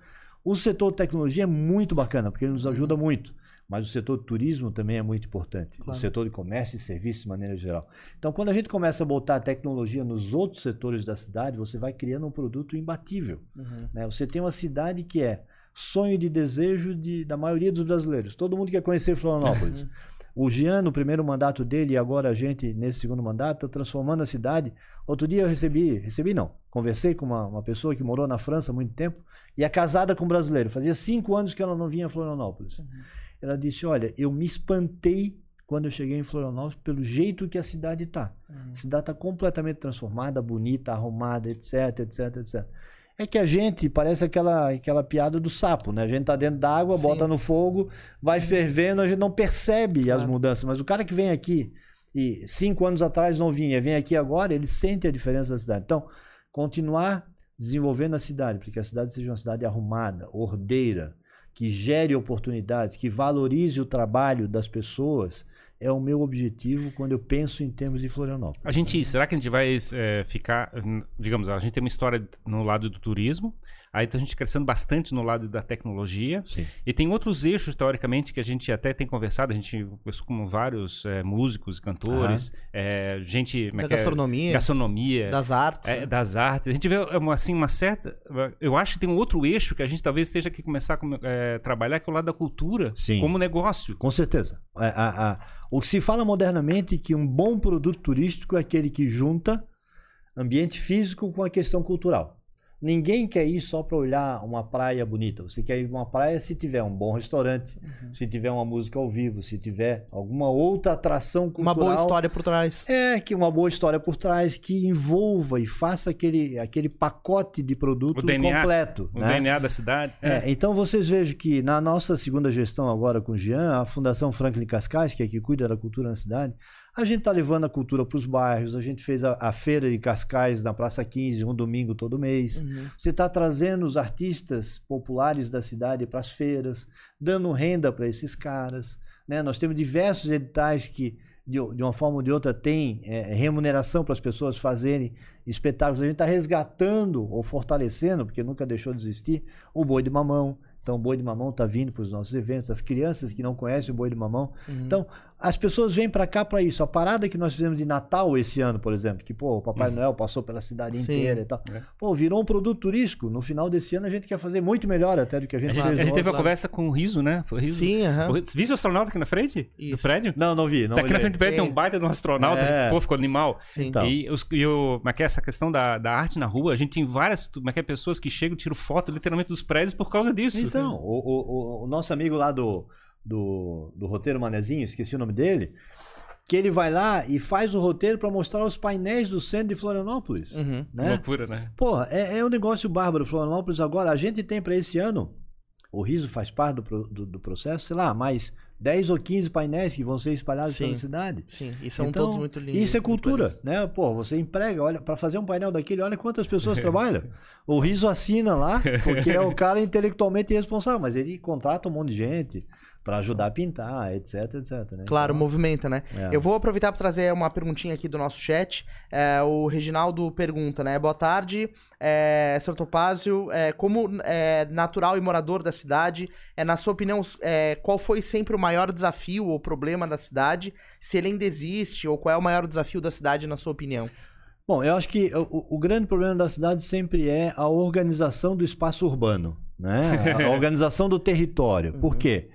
O setor de tecnologia é muito bacana, porque ele nos ajuda uhum. muito. Mas o setor de turismo também é muito importante. Claro. O setor de comércio e serviços de maneira geral. Então, quando a gente começa a botar a tecnologia nos outros setores da cidade, você vai criando um produto imbatível. Uhum. Né? Você tem uma cidade que é sonho de desejo de, da maioria dos brasileiros. Todo mundo quer conhecer Florianópolis. Uhum. O Jean, no primeiro mandato dele, e agora a gente, nesse segundo mandato, está transformando a cidade. Outro dia eu recebi, recebi não, conversei com uma, uma pessoa que morou na França há muito tempo e é casada com um brasileiro. Fazia cinco anos que ela não vinha a Florianópolis. Uhum. Ela disse: Olha, eu me espantei quando eu cheguei em Florianópolis pelo jeito que a cidade está. Uhum. A cidade está completamente transformada, bonita, arrumada, etc, etc, etc. É que a gente parece aquela, aquela piada do sapo, né? A gente tá dentro da água, Sim. bota no fogo, vai fervendo, a gente não percebe claro. as mudanças. Mas o cara que vem aqui e cinco anos atrás não vinha, vem aqui agora, ele sente a diferença da cidade. Então, continuar desenvolvendo a cidade, porque a cidade seja uma cidade arrumada, ordeira, que gere oportunidades, que valorize o trabalho das pessoas, é o meu objetivo quando eu penso em termos de Florianópolis. A gente, será que a gente vai é, ficar, digamos, a gente tem uma história no lado do turismo, aí tá a gente crescendo bastante no lado da tecnologia, Sim. e tem outros eixos, teoricamente, que a gente até tem conversado, a gente conversou com vários é, músicos, cantores, é, gente... É da gastronomia. Gastronomia. Das artes. É, né? Das artes. A gente vê, assim, uma certa... Eu acho que tem um outro eixo que a gente talvez esteja aqui começar a é, trabalhar, que é o lado da cultura, Sim. como negócio. Com certeza. a, a o que se fala modernamente é que um bom produto turístico é aquele que junta ambiente físico com a questão cultural. Ninguém quer ir só para olhar uma praia bonita. Você quer ir para uma praia se tiver um bom restaurante, uhum. se tiver uma música ao vivo, se tiver alguma outra atração cultural. Uma boa história por trás. É, que uma boa história por trás que envolva e faça aquele, aquele pacote de produto o DNA, completo. O né? DNA da cidade. É, é. Então vocês vejam que na nossa segunda gestão agora com o Jean, a Fundação Franklin Cascais, que é que cuida da cultura na cidade, a gente está levando a cultura para os bairros, a gente fez a, a, feira de Cascais na Praça 15, um domingo todo mês. Uhum. Você está trazendo os artistas populares da cidade para as feiras, dando renda para esses caras. Né? Nós temos diversos editais que, de, de uma forma ou de outra, têm é, remuneração para as pessoas fazerem espetáculos. A gente está resgatando ou fortalecendo, porque nunca deixou de existir, o boi de mamão. Então, o boi de mamão está vindo para os nossos eventos. As crianças que não conhecem o boi de mamão. Uhum. Então, as pessoas vêm para cá para isso. A parada que nós fizemos de Natal esse ano, por exemplo, que pô, o Papai Uhum. Noel passou pela cidade Sim. inteira e tal. É. Pô, virou um produto turístico. No final desse ano a gente quer fazer muito melhor até do que a gente A fez. gente, a no gente teve uma conversa com o Riso, né? Foi o Riso. Sim, aham. O Riso- Viste o astronauta aqui na frente? Isso. Do prédio? Não, não vi, não tá aqui na frente do prédio tem um baita de um astronauta, É. que fofo, animal. Sim. Então. E, os, e o, como é que é essa questão da, da arte na rua? A gente tem várias como é que é, pessoas que chegam e tiram foto literalmente dos prédios por causa disso. Então, o, o- o- o nosso amigo lá do, do, do roteiro Manezinho, esqueci o nome dele, que ele vai lá e faz o roteiro para mostrar os painéis do centro de Florianópolis. Uhum. Né? Loucura, né? Porra, é, é um negócio bárbaro. Florianópolis agora, a gente tem para esse ano, o riso faz parte do, do, do processo, sei lá, mais 10 ou 15 painéis que vão ser espalhados Sim. pela cidade. Sim, e são Então, todos muito lindos. Isso é cultura, né? Pô, você emprega, olha, para fazer um painel daquele, olha quantas pessoas <laughs> trabalham. O Riso assina lá, porque é o <laughs> cara intelectualmente responsável, mas ele contrata um monte de gente para ajudar a pintar, etc, etc. Né? Claro, Então, movimenta, né? é. Eu vou aproveitar para trazer uma perguntinha aqui do nosso chat. É, o Reginaldo pergunta, né? Boa tarde, é, Sr. Topázio. É, como é, natural e morador da cidade, é, na sua opinião, é, qual foi sempre o maior desafio ou problema da cidade? Se ele ainda existe, ou qual é o maior desafio da cidade, na sua opinião? Bom, eu acho que o, o grande problema da cidade sempre é a organização do espaço urbano, né? <laughs> A organização do território. Por quê?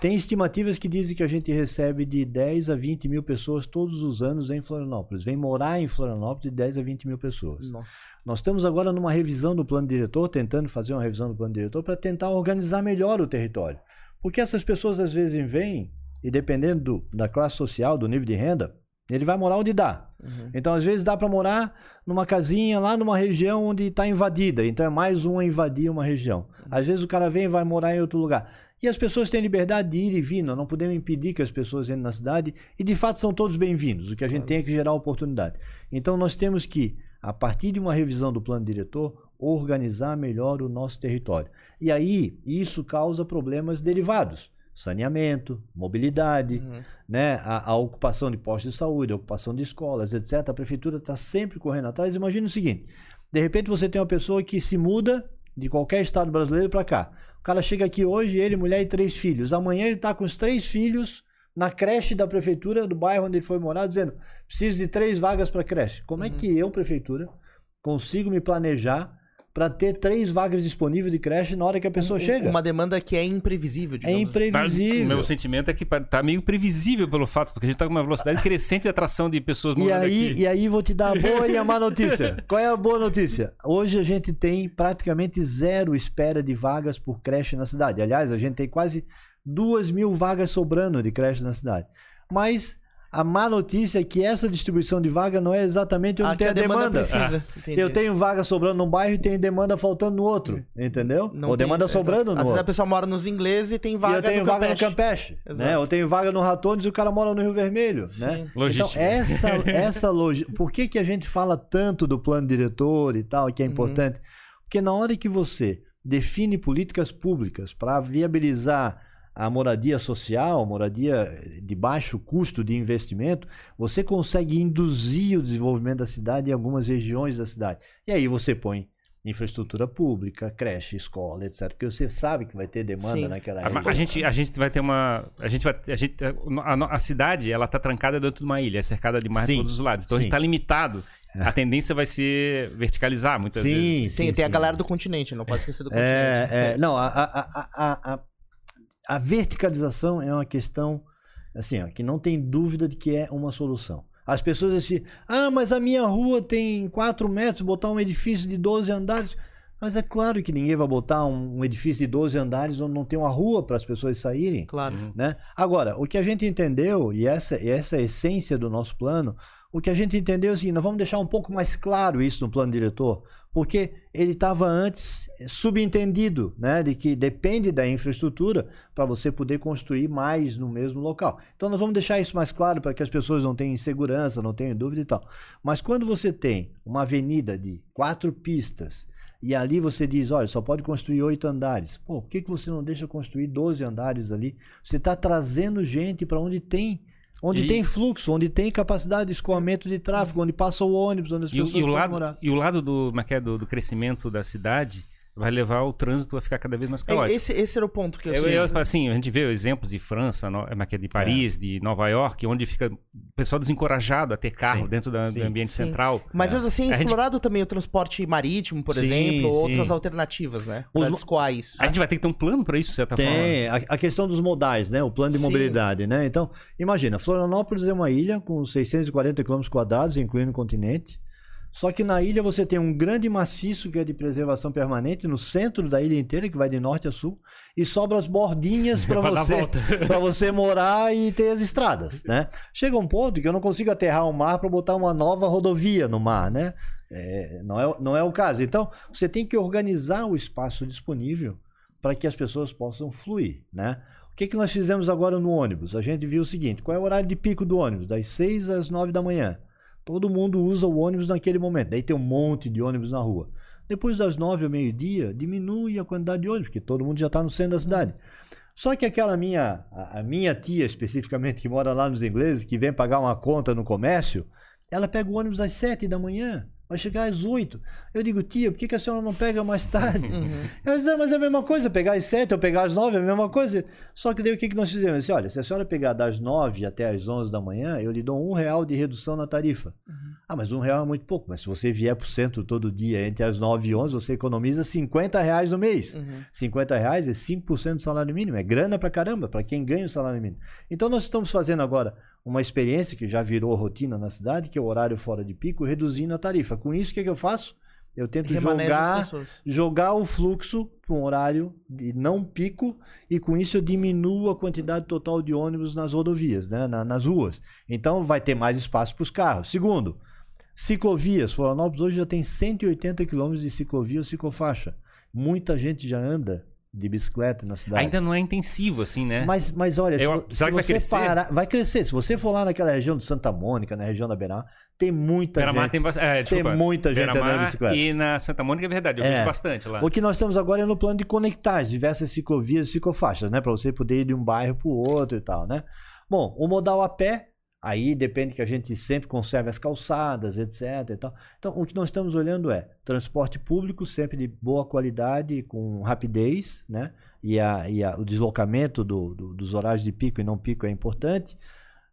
Tem estimativas que dizem que a gente recebe de 10 a 20 mil pessoas todos os anos em Florianópolis. Vem morar em Florianópolis de 10 a 20 mil pessoas. Nossa. Nós estamos agora numa revisão do plano diretor, tentando fazer uma revisão do plano diretor para tentar organizar melhor o território. Porque essas pessoas às vezes vêm e dependendo do- da classe social, do nível de renda, ele vai morar onde dá. Uhum. Então, às vezes, dá para morar numa casinha lá numa região onde está invadida. Então, é mais um a invadir uma região. Às vezes, o cara vem e vai morar em outro lugar. E as pessoas têm liberdade de ir e vir. Nós não podemos impedir que as pessoas entrem na cidade. E, de fato, são todos bem-vindos. O que a gente tem é que gerar oportunidade. Então, nós temos que, a partir de uma revisão do plano diretor, organizar melhor o nosso território. E aí, isso causa problemas derivados. Saneamento, mobilidade, Uhum. né, a, a ocupação de postos de saúde, a ocupação de escolas, etc. A prefeitura está sempre correndo atrás. Imagina o seguinte: de repente você tem uma pessoa que se muda de qualquer estado brasileiro para cá. O cara chega aqui hoje, ele, mulher e três filhos. Amanhã ele está com os três filhos na creche da prefeitura do bairro onde ele foi morar, dizendo: preciso de três vagas para creche. Como é que eu, prefeitura, consigo me planejar para ter três vagas disponíveis de creche na hora que a pessoa Um- chega? Uma demanda que é imprevisível, É digamos. assim. imprevisível. O meu sentimento é que tá meio previsível pelo fato, porque a gente tá com uma velocidade <laughs> crescente de atração de pessoas E morando aí, aqui. e aí vou te dar a boa e a má notícia. <laughs> Qual é a boa notícia? Hoje a gente tem praticamente zero espera de vagas por creche na cidade. Aliás, a gente tem quase duas mil vagas sobrando de creche na cidade. Mas a má notícia é que essa distribuição de vaga não é exatamente onde Aqui tem a demanda. precisa. Entendi. Eu tenho vaga sobrando num bairro e tenho demanda faltando no outro, entendeu? Não Ou tem- demanda exato. sobrando Às no vezes a outro. pessoa mora nos ingleses e tem vaga e eu tenho no vaga Campeche. no Campeche, né? Exato. Eu tenho vaga no Ratones e o cara mora no Rio Vermelho, né? Logística. Então, essa, <laughs> essa logística. Por que, que a gente fala tanto do plano diretor e tal, que é importante? Porque na hora que você define políticas públicas para viabilizar a moradia social, moradia de baixo custo de investimento, você consegue induzir o desenvolvimento da cidade em algumas regiões da cidade. E aí você põe infraestrutura pública, creche, escola, etc. Porque você sabe que vai ter demanda Sim. naquela A, região. a gente, a gente vai ter uma. A gente vai. A, gente, a, a cidade, ela tá trancada dentro de uma ilha, é cercada de mar de Sim, todos os lados. Então a sim. gente tá limitado. A tendência vai ser verticalizar muitas vezes. Sim, sim, Tem, tem a sim. galera do continente, não pode esquecer do continente. É, é, não, a, a, a, a, verticalização é uma questão assim, ó, que não tem dúvida de que é uma solução. As pessoas assim, ah, mas a minha rua tem 4 metros, botar um edifício de 12 andares. Mas é claro que ninguém vai botar um, um edifício de 12 andares onde não tem uma rua para as pessoas saírem. Claro. Né? Agora, o que a gente entendeu, e essa, e essa é a essência do nosso plano, o que a gente entendeu é assim, nós vamos deixar um pouco mais claro isso no plano diretor, porque ele estava antes eh, subentendido, né, de que depende da infraestrutura para você poder construir mais no mesmo local. Então nós vamos deixar isso mais claro para que as pessoas não tenham insegurança, não tenham dúvida e tal. Mas quando você tem uma avenida de quatro pistas e ali você diz, olha, só pode construir oito andares. Pô, por que, que você não deixa construir 12 andares ali? Você está trazendo gente para onde tem onde E- tem fluxo, onde tem capacidade de escoamento de tráfego, onde passa o ônibus, onde as E, o- pessoas e o podem lado, morar. e o lado do, é é, do, do crescimento da cidade vai levar o trânsito a ficar cada vez mais É, caótico. esse, esse era o ponto que eu, Eu, sei. eu, assim, a gente vê exemplos de França, no, é que é de Paris, de Nova York, onde fica o pessoal desencorajado a ter carro Sim, dentro da- sim, do ambiente sim. central. Mas mesmo assim, é A gente- explorado também o transporte marítimo, por Sim, exemplo, outras alternativas, né? Pra Os- isso. A gente vai ter que ter um plano para isso, você tá falando. Tem a, a questão dos modais, né? O plano de Sim. mobilidade, né? Então, imagina, Florianópolis é uma ilha com 640 km quadrados, incluindo o continente. Só que na ilha você tem um grande maciço que é de preservação permanente no centro da ilha inteira, que vai de norte a sul, e sobra as bordinhas para <laughs> você, <laughs> pra você morar e ter as estradas, né? Chega um ponto que eu não consigo aterrar o mar para botar uma nova rodovia no mar, né? É, não, é, não é o caso. Então, você tem que organizar o espaço disponível para que as pessoas possam fluir, né? O que, que nós fizemos agora no ônibus? A gente viu o seguinte: qual é o horário de pico do ônibus? Das 6 às 9 da manhã. Todo mundo usa o ônibus naquele momento. Daí tem um monte de ônibus na rua. Depois das 9 ao meio-dia, diminui a quantidade de ônibus, porque todo mundo já está no centro da cidade. Só que aquela minha, a minha tia especificamente, <laughs> que mora lá nos ingleses, que vem pagar uma conta no comércio, ela pega o ônibus às 7 da manhã, vai chegar às 8. Eu digo, tia, por que, que a senhora não pega mais tarde? <laughs> Ela diz, "Ah, mas é a mesma coisa, pegar às 7 ou pegar às 9 é a mesma coisa. Só que daí o que, que nós fizemos? Eu disse, olha, se a senhora pegar das 9 até às 11 da manhã, eu lhe dou um real de redução na tarifa. Ah, mas um real é muito pouco. Mas se você vier para o centro todo dia entre as 9 e 11, você economiza 50 reais no mês. Uhum. 50 reais é 5% do salário mínimo. É grana pra caramba, para quem ganha o salário mínimo. Então nós estamos fazendo agora uma experiência que já virou rotina na cidade, que é o horário fora de pico, reduzindo a tarifa. Com isso, o que, que eu faço? Eu tento jogar, jogar o fluxo para um horário de não pico e com isso eu diminuo a quantidade total de ônibus nas rodovias, né, na- nas ruas. Então vai ter mais espaço para os carros. Segundo, ciclovias. Florianópolis hoje já tem 180 quilômetros de ciclovia ou ciclofaixa. Muita gente já anda de bicicleta na cidade. Ainda não é intensivo, assim, né? Mas, mas olha, se, Eu- será se que vai você crescer? parar, vai crescer. Se você for lá naquela região de Santa Mônica, na região da Beira, tem muita gente. tem. É, desculpa. muita gente andando de bicicleta. E na Santa Mônica é verdade, eu É. vejo bastante lá. O que nós estamos agora é no plano de conectar as diversas ciclovias e ciclofaixas, né? Para você poder ir de um bairro para o outro e tal, né? Bom, o modal a pé, aí depende que a gente sempre conserve as calçadas, etc. E tal. Então, o que nós estamos olhando é transporte público, sempre de boa qualidade, com rapidez, né? E, a, e a- o deslocamento do- do- dos horários de pico e não pico é importante.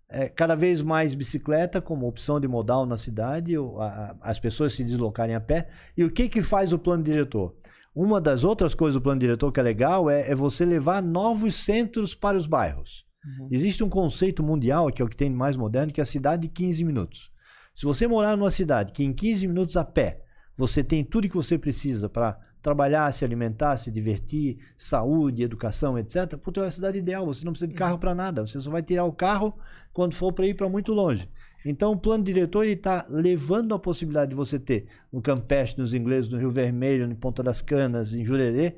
É, cada vez mais bicicleta como opção de modal na cidade, a- as pessoas se deslocarem a pé. E o que, que faz o plano diretor? Uma das outras coisas do plano diretor que é legal é, é você levar novos centros para os bairros. Uhum. Existe um conceito mundial, que é o que tem mais moderno, que é a cidade de 15 minutos. Se você morar numa cidade que em 15 minutos a pé você tem tudo que você precisa para trabalhar, se alimentar, se divertir, saúde, educação, etc., puta, é a cidade ideal. Você não precisa de carro para nada. Você só vai tirar o carro quando for para ir para muito longe. Então, o plano diretor está levando a possibilidade de você ter no Campeche, nos ingleses, no Rio Vermelho, em Ponta das Canas, em Jurerê,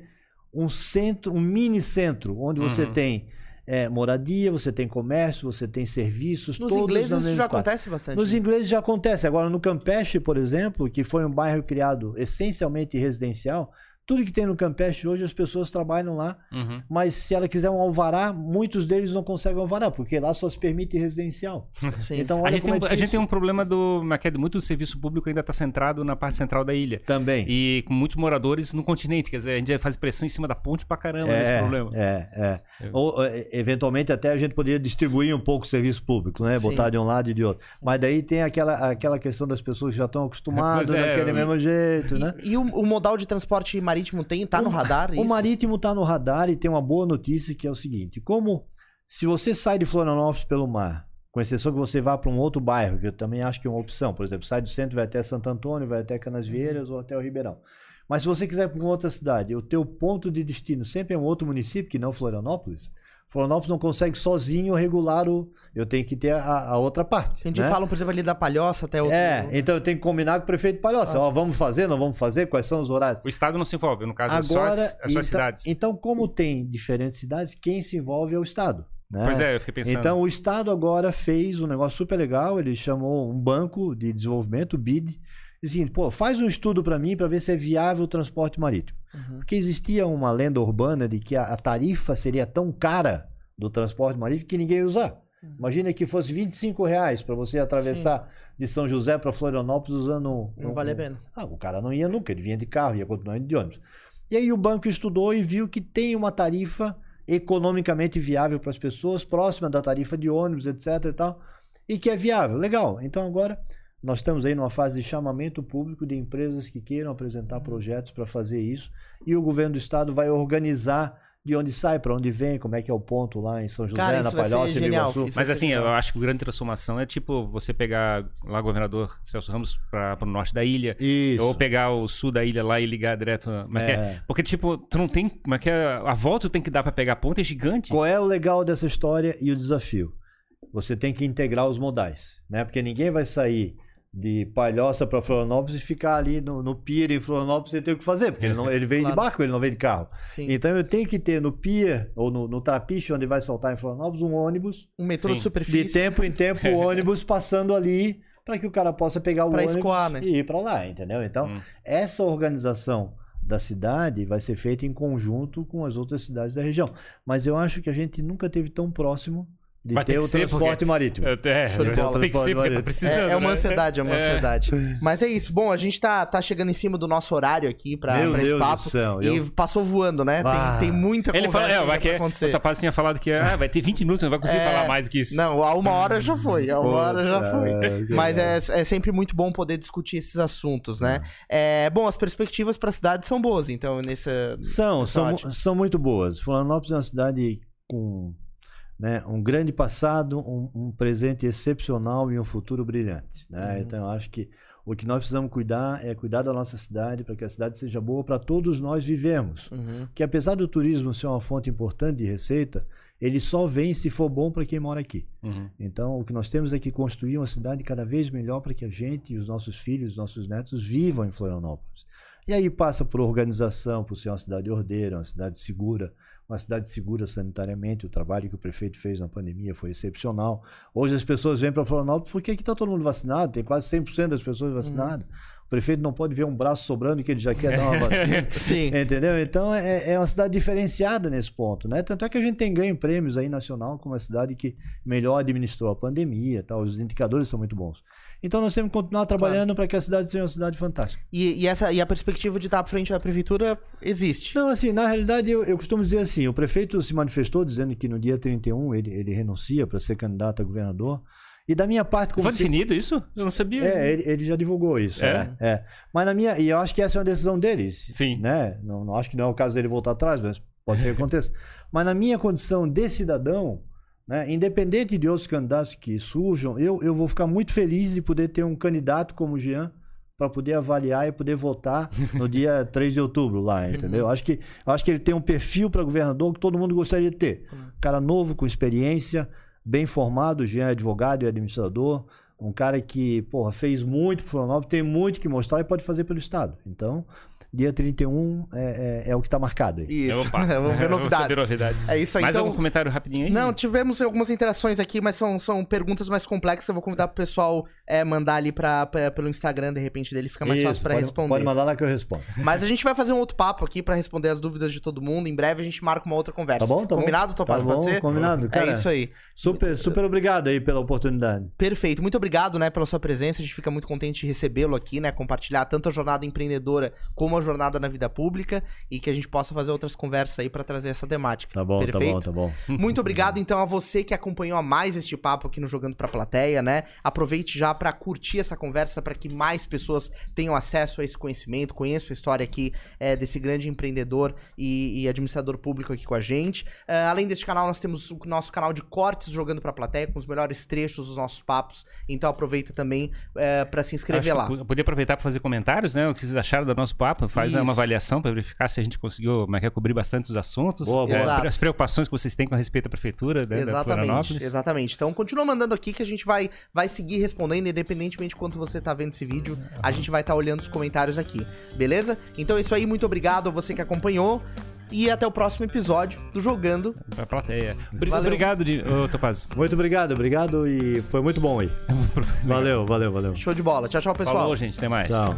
um centro, um mini centro, onde você Uhum. tem é, moradia, você tem comércio, você tem serviços, Nos todos ingleses isso já acontece bastante. Nos né? ingleses já acontece. Agora, no Campeche, por exemplo, que foi um bairro criado essencialmente residencial, tudo que tem no Campeche hoje as pessoas trabalham lá, Uhum. mas se ela quiser um alvará, muitos deles não conseguem alvará, porque lá só se permite residencial. Sim. Então, A gente, tem, como um- é a gente tem um problema do. é muito do serviço público ainda está centrado na parte central da ilha. Também. E com muitos moradores no continente. Quer dizer, a gente faz pressão em cima da ponte pra caramba nesse problema. É, é. É. Ou, é, eventualmente, até a gente poderia distribuir um pouco o serviço público, né? Sim. Botar de um lado e de outro. Mas daí tem aquela, aquela questão das pessoas que já estão acostumadas é, daquele e- mesmo jeito, né? E, e o, o modal de transporte marítimo tem? Tá no O- radar? O isso? marítimo está no radar e tem uma boa notícia que é o seguinte: como se você sai de Florianópolis pelo mar, com exceção que você vá para um outro bairro, que eu também acho que é uma opção, por exemplo, sai do centro, vai até Santo Antônio, vai até Canasvieiras ou até o Ribeirão. Mas se você quiser ir para uma outra cidade, o teu ponto de destino sempre é um outro município que não Florianópolis. Florianópolis não consegue sozinho regular o. Eu tenho que ter a, a outra parte. A gente né? fala, por exemplo, ali da Palhoça até o. É, então eu tenho que combinar com o prefeito de Palhoça. Ah. Ó, vamos fazer, não vamos fazer? Quais são os horários? O Estado não se envolve, no caso, é só Agora, as, as então, suas cidades. então, como tem diferentes cidades, quem se envolve é o Estado. Né? Pois é, eu fiquei pensando. Então, o Estado agora fez um negócio super legal. Ele chamou um banco de desenvolvimento, o BID, assim, pô, faz um estudo para mim para ver se é viável o transporte marítimo. Uhum. Porque existia uma lenda urbana de que a, a tarifa seria tão cara do transporte marítimo que ninguém ia usar. Uhum. Imagina que fosse 25 reais para você atravessar de São José para Florianópolis usando. um- Não um- vale a pena. ah, o cara não ia nunca, ele vinha de carro, ia continuar indo de ônibus. E aí o banco estudou e viu que tem uma tarifa economicamente viável para as pessoas, próxima da tarifa de ônibus, etc e tal, e que é viável. Legal. Então agora nós estamos aí numa fase de chamamento público de empresas que queiram apresentar projetos para fazer isso, e o governo do estado vai organizar de onde sai, para onde vem, como é que é o ponto lá em São José, Cara, na Palhoça, em. Iguaçu. Mas assim, legal. eu acho que o grande transformação é tipo você pegar lá o governador Celso Ramos para o norte da ilha, Isso. ou pegar o sul da ilha lá e ligar direto. é que é? É. Porque, tipo, tu não tem. Como é que é? A volta tu tem que dar pra pegar a ponta é gigante. Qual é o legal dessa história e o desafio? Você tem que integrar os modais, né? Porque ninguém vai sair de Palhoça para Florianópolis e ficar ali no, no pier em Florianópolis ter o que fazer, porque ele, não, ele vem <laughs> Claro. de barco, ele não vem de carro. Sim. Então eu tenho que ter no pier ou no, no trapiche onde vai saltar em Florianópolis um ônibus Um metrô Sim. de de superfície. tempo em tempo o <laughs> ônibus passando ali para que o cara possa pegar o Pra ônibus escoar, né? e ir para lá, entendeu? Então Hum. essa organização da cidade vai ser feita em conjunto com as outras cidades da região. Mas eu acho que a gente nunca teve tão próximo de Vai ter ter o que ser, transporte porque- marítimo. É, é, bola. tem que ser, porque tá É- precisando. É, é uma né? ansiedade, é uma É. ansiedade. Mas é isso. Bom, a gente tá, tá chegando em cima do nosso horário aqui pra, Meu pra esse Deus do papo. céu, E eu- passou voando, né? Ah. Tem, tem muita Ele conversa fala, é, vai que é, acontecer. o Tapaz tinha falado que ah, vai ter 20 minutos, não vai conseguir É. falar mais do que isso. Não, a uma hora já foi. A uma hora já foi. Mas é, é sempre muito bom poder discutir esses assuntos, né? É, bom, as perspectivas pra cidade são boas, então, nessa. São, Essa são, são muito boas. Florianópolis é uma cidade com né, um grande passado, um, um presente excepcional e um futuro brilhante. Né? Uhum. Então, eu acho que o que nós precisamos cuidar é cuidar da nossa cidade para que a cidade seja boa para todos nós vivemos. Uhum. Que apesar do turismo ser uma fonte importante de receita, ele só vem se for bom para quem mora aqui. Uhum. Então, o que nós temos é que construir uma cidade cada vez melhor para que a gente e os nossos filhos, os nossos netos vivam em Florianópolis. E aí passa por organização, por ser uma cidade ordeira, uma cidade segura, uma cidade segura sanitariamente. O trabalho que o prefeito fez na pandemia foi excepcional. Hoje as pessoas vêm para Florianópolis porque aqui está todo mundo vacinado, tem quase 100% das pessoas vacinadas. O prefeito não pode ver um braço sobrando que ele já quer dar uma vacina. <laughs> Sim. Entendeu? Então é, é uma cidade diferenciada nesse ponto, né? Tanto é que a gente tem ganho prêmios aí nacional como a cidade que melhor administrou a pandemia, tal. Os indicadores são muito bons. Então nós temos que continuar trabalhando para que a cidade seja uma cidade fantástica. E, e essa, e a perspectiva de estar à frente da prefeitura existe. Não, assim, na realidade eu, eu costumo dizer assim, o prefeito se manifestou dizendo que no dia 31 ele, ele renuncia para ser candidato a governador. E da minha parte, como Foi se- definido isso? Eu não sabia. É, ele, ele já divulgou isso, É? né? É. Mas na minha. E eu acho que essa é uma decisão dele. Sim. Né? Não, não acho que não é o caso dele voltar atrás, mas pode ser que aconteça. <laughs> mas na minha condição de cidadão, né, independente de outros candidatos que surjam, eu, eu vou ficar muito feliz de poder ter um candidato como o Jean para poder avaliar e poder votar no <laughs> dia 3 de outubro lá, entendeu? Acho que, acho que ele tem um perfil para governador que todo mundo gostaria de ter. Cara novo, com experiência, bem formado, o Jean é advogado e administrador, um cara que, porra, fez muito pro Florianópolis, tem muito que mostrar e pode fazer pelo Estado. Então, dia 31 é, é, é o que está marcado aí. Isso. Opa. <laughs> Vamos ver novidades. novidades. É isso aí. Mais então, algum comentário rapidinho aí? Não, tivemos algumas interações aqui, mas são, são perguntas mais complexas. Eu vou convidar pro pessoal é, mandar ali pra, pra- pelo Instagram, de repente, dele fica mais Isso, fácil pra pode, responder. Pode mandar lá que eu respondo. <laughs> Mas a gente vai fazer um outro papo aqui pra responder as dúvidas de todo mundo. Em breve a gente marca uma outra conversa. Tá bom? Tá bom. Combinado, Topaz? Tá Pode bom, ser? combinado, cara. É isso aí. Super, super obrigado aí pela oportunidade. Perfeito. Muito obrigado, né, pela sua presença. A gente fica muito contente de recebê-lo aqui, né, compartilhar tanto a jornada empreendedora como a jornada na vida pública e que a gente possa fazer outras conversas aí pra trazer essa temática. Tá bom, Perfeito? tá bom, tá bom. Muito obrigado, então, a você que acompanhou a mais este papo aqui no Jogando Pra Plateia, né? Aproveite já pra curtir essa conversa, pra que mais pessoas tenham acesso a esse conhecimento, conheçam a história aqui é, desse grande empreendedor e, e administrador público aqui com a gente. É, além deste canal, nós temos o nosso canal de cortes Jogando Pra Plateia, com os melhores trechos dos nossos papos. Então aproveita também é, para se inscrever lá. Eu podia aproveitar para fazer comentários, né? O que vocês acharam do nosso papo. Faz Isso. uma avaliação para verificar se a gente conseguiu é cobrir bastante os assuntos. Boa, boa. É, Exato. as preocupações que vocês têm com respeito à prefeitura né, da Exatamente, Florianópolis. exatamente. Então continua mandando aqui que a gente vai, vai seguir respondendo, independentemente de quanto você tá vendo esse vídeo, a gente vai estar olhando os comentários aqui, beleza? Então é isso aí, muito obrigado a você que acompanhou e até o próximo episódio do Jogando. Pra plateia. Valeu. Obrigado, de, Topaz. Muito obrigado, obrigado e foi muito bom aí. <laughs> Valeu, valeu, valeu. Show de bola. Tchau, tchau, pessoal. Falou, gente. Até mais. Tchau.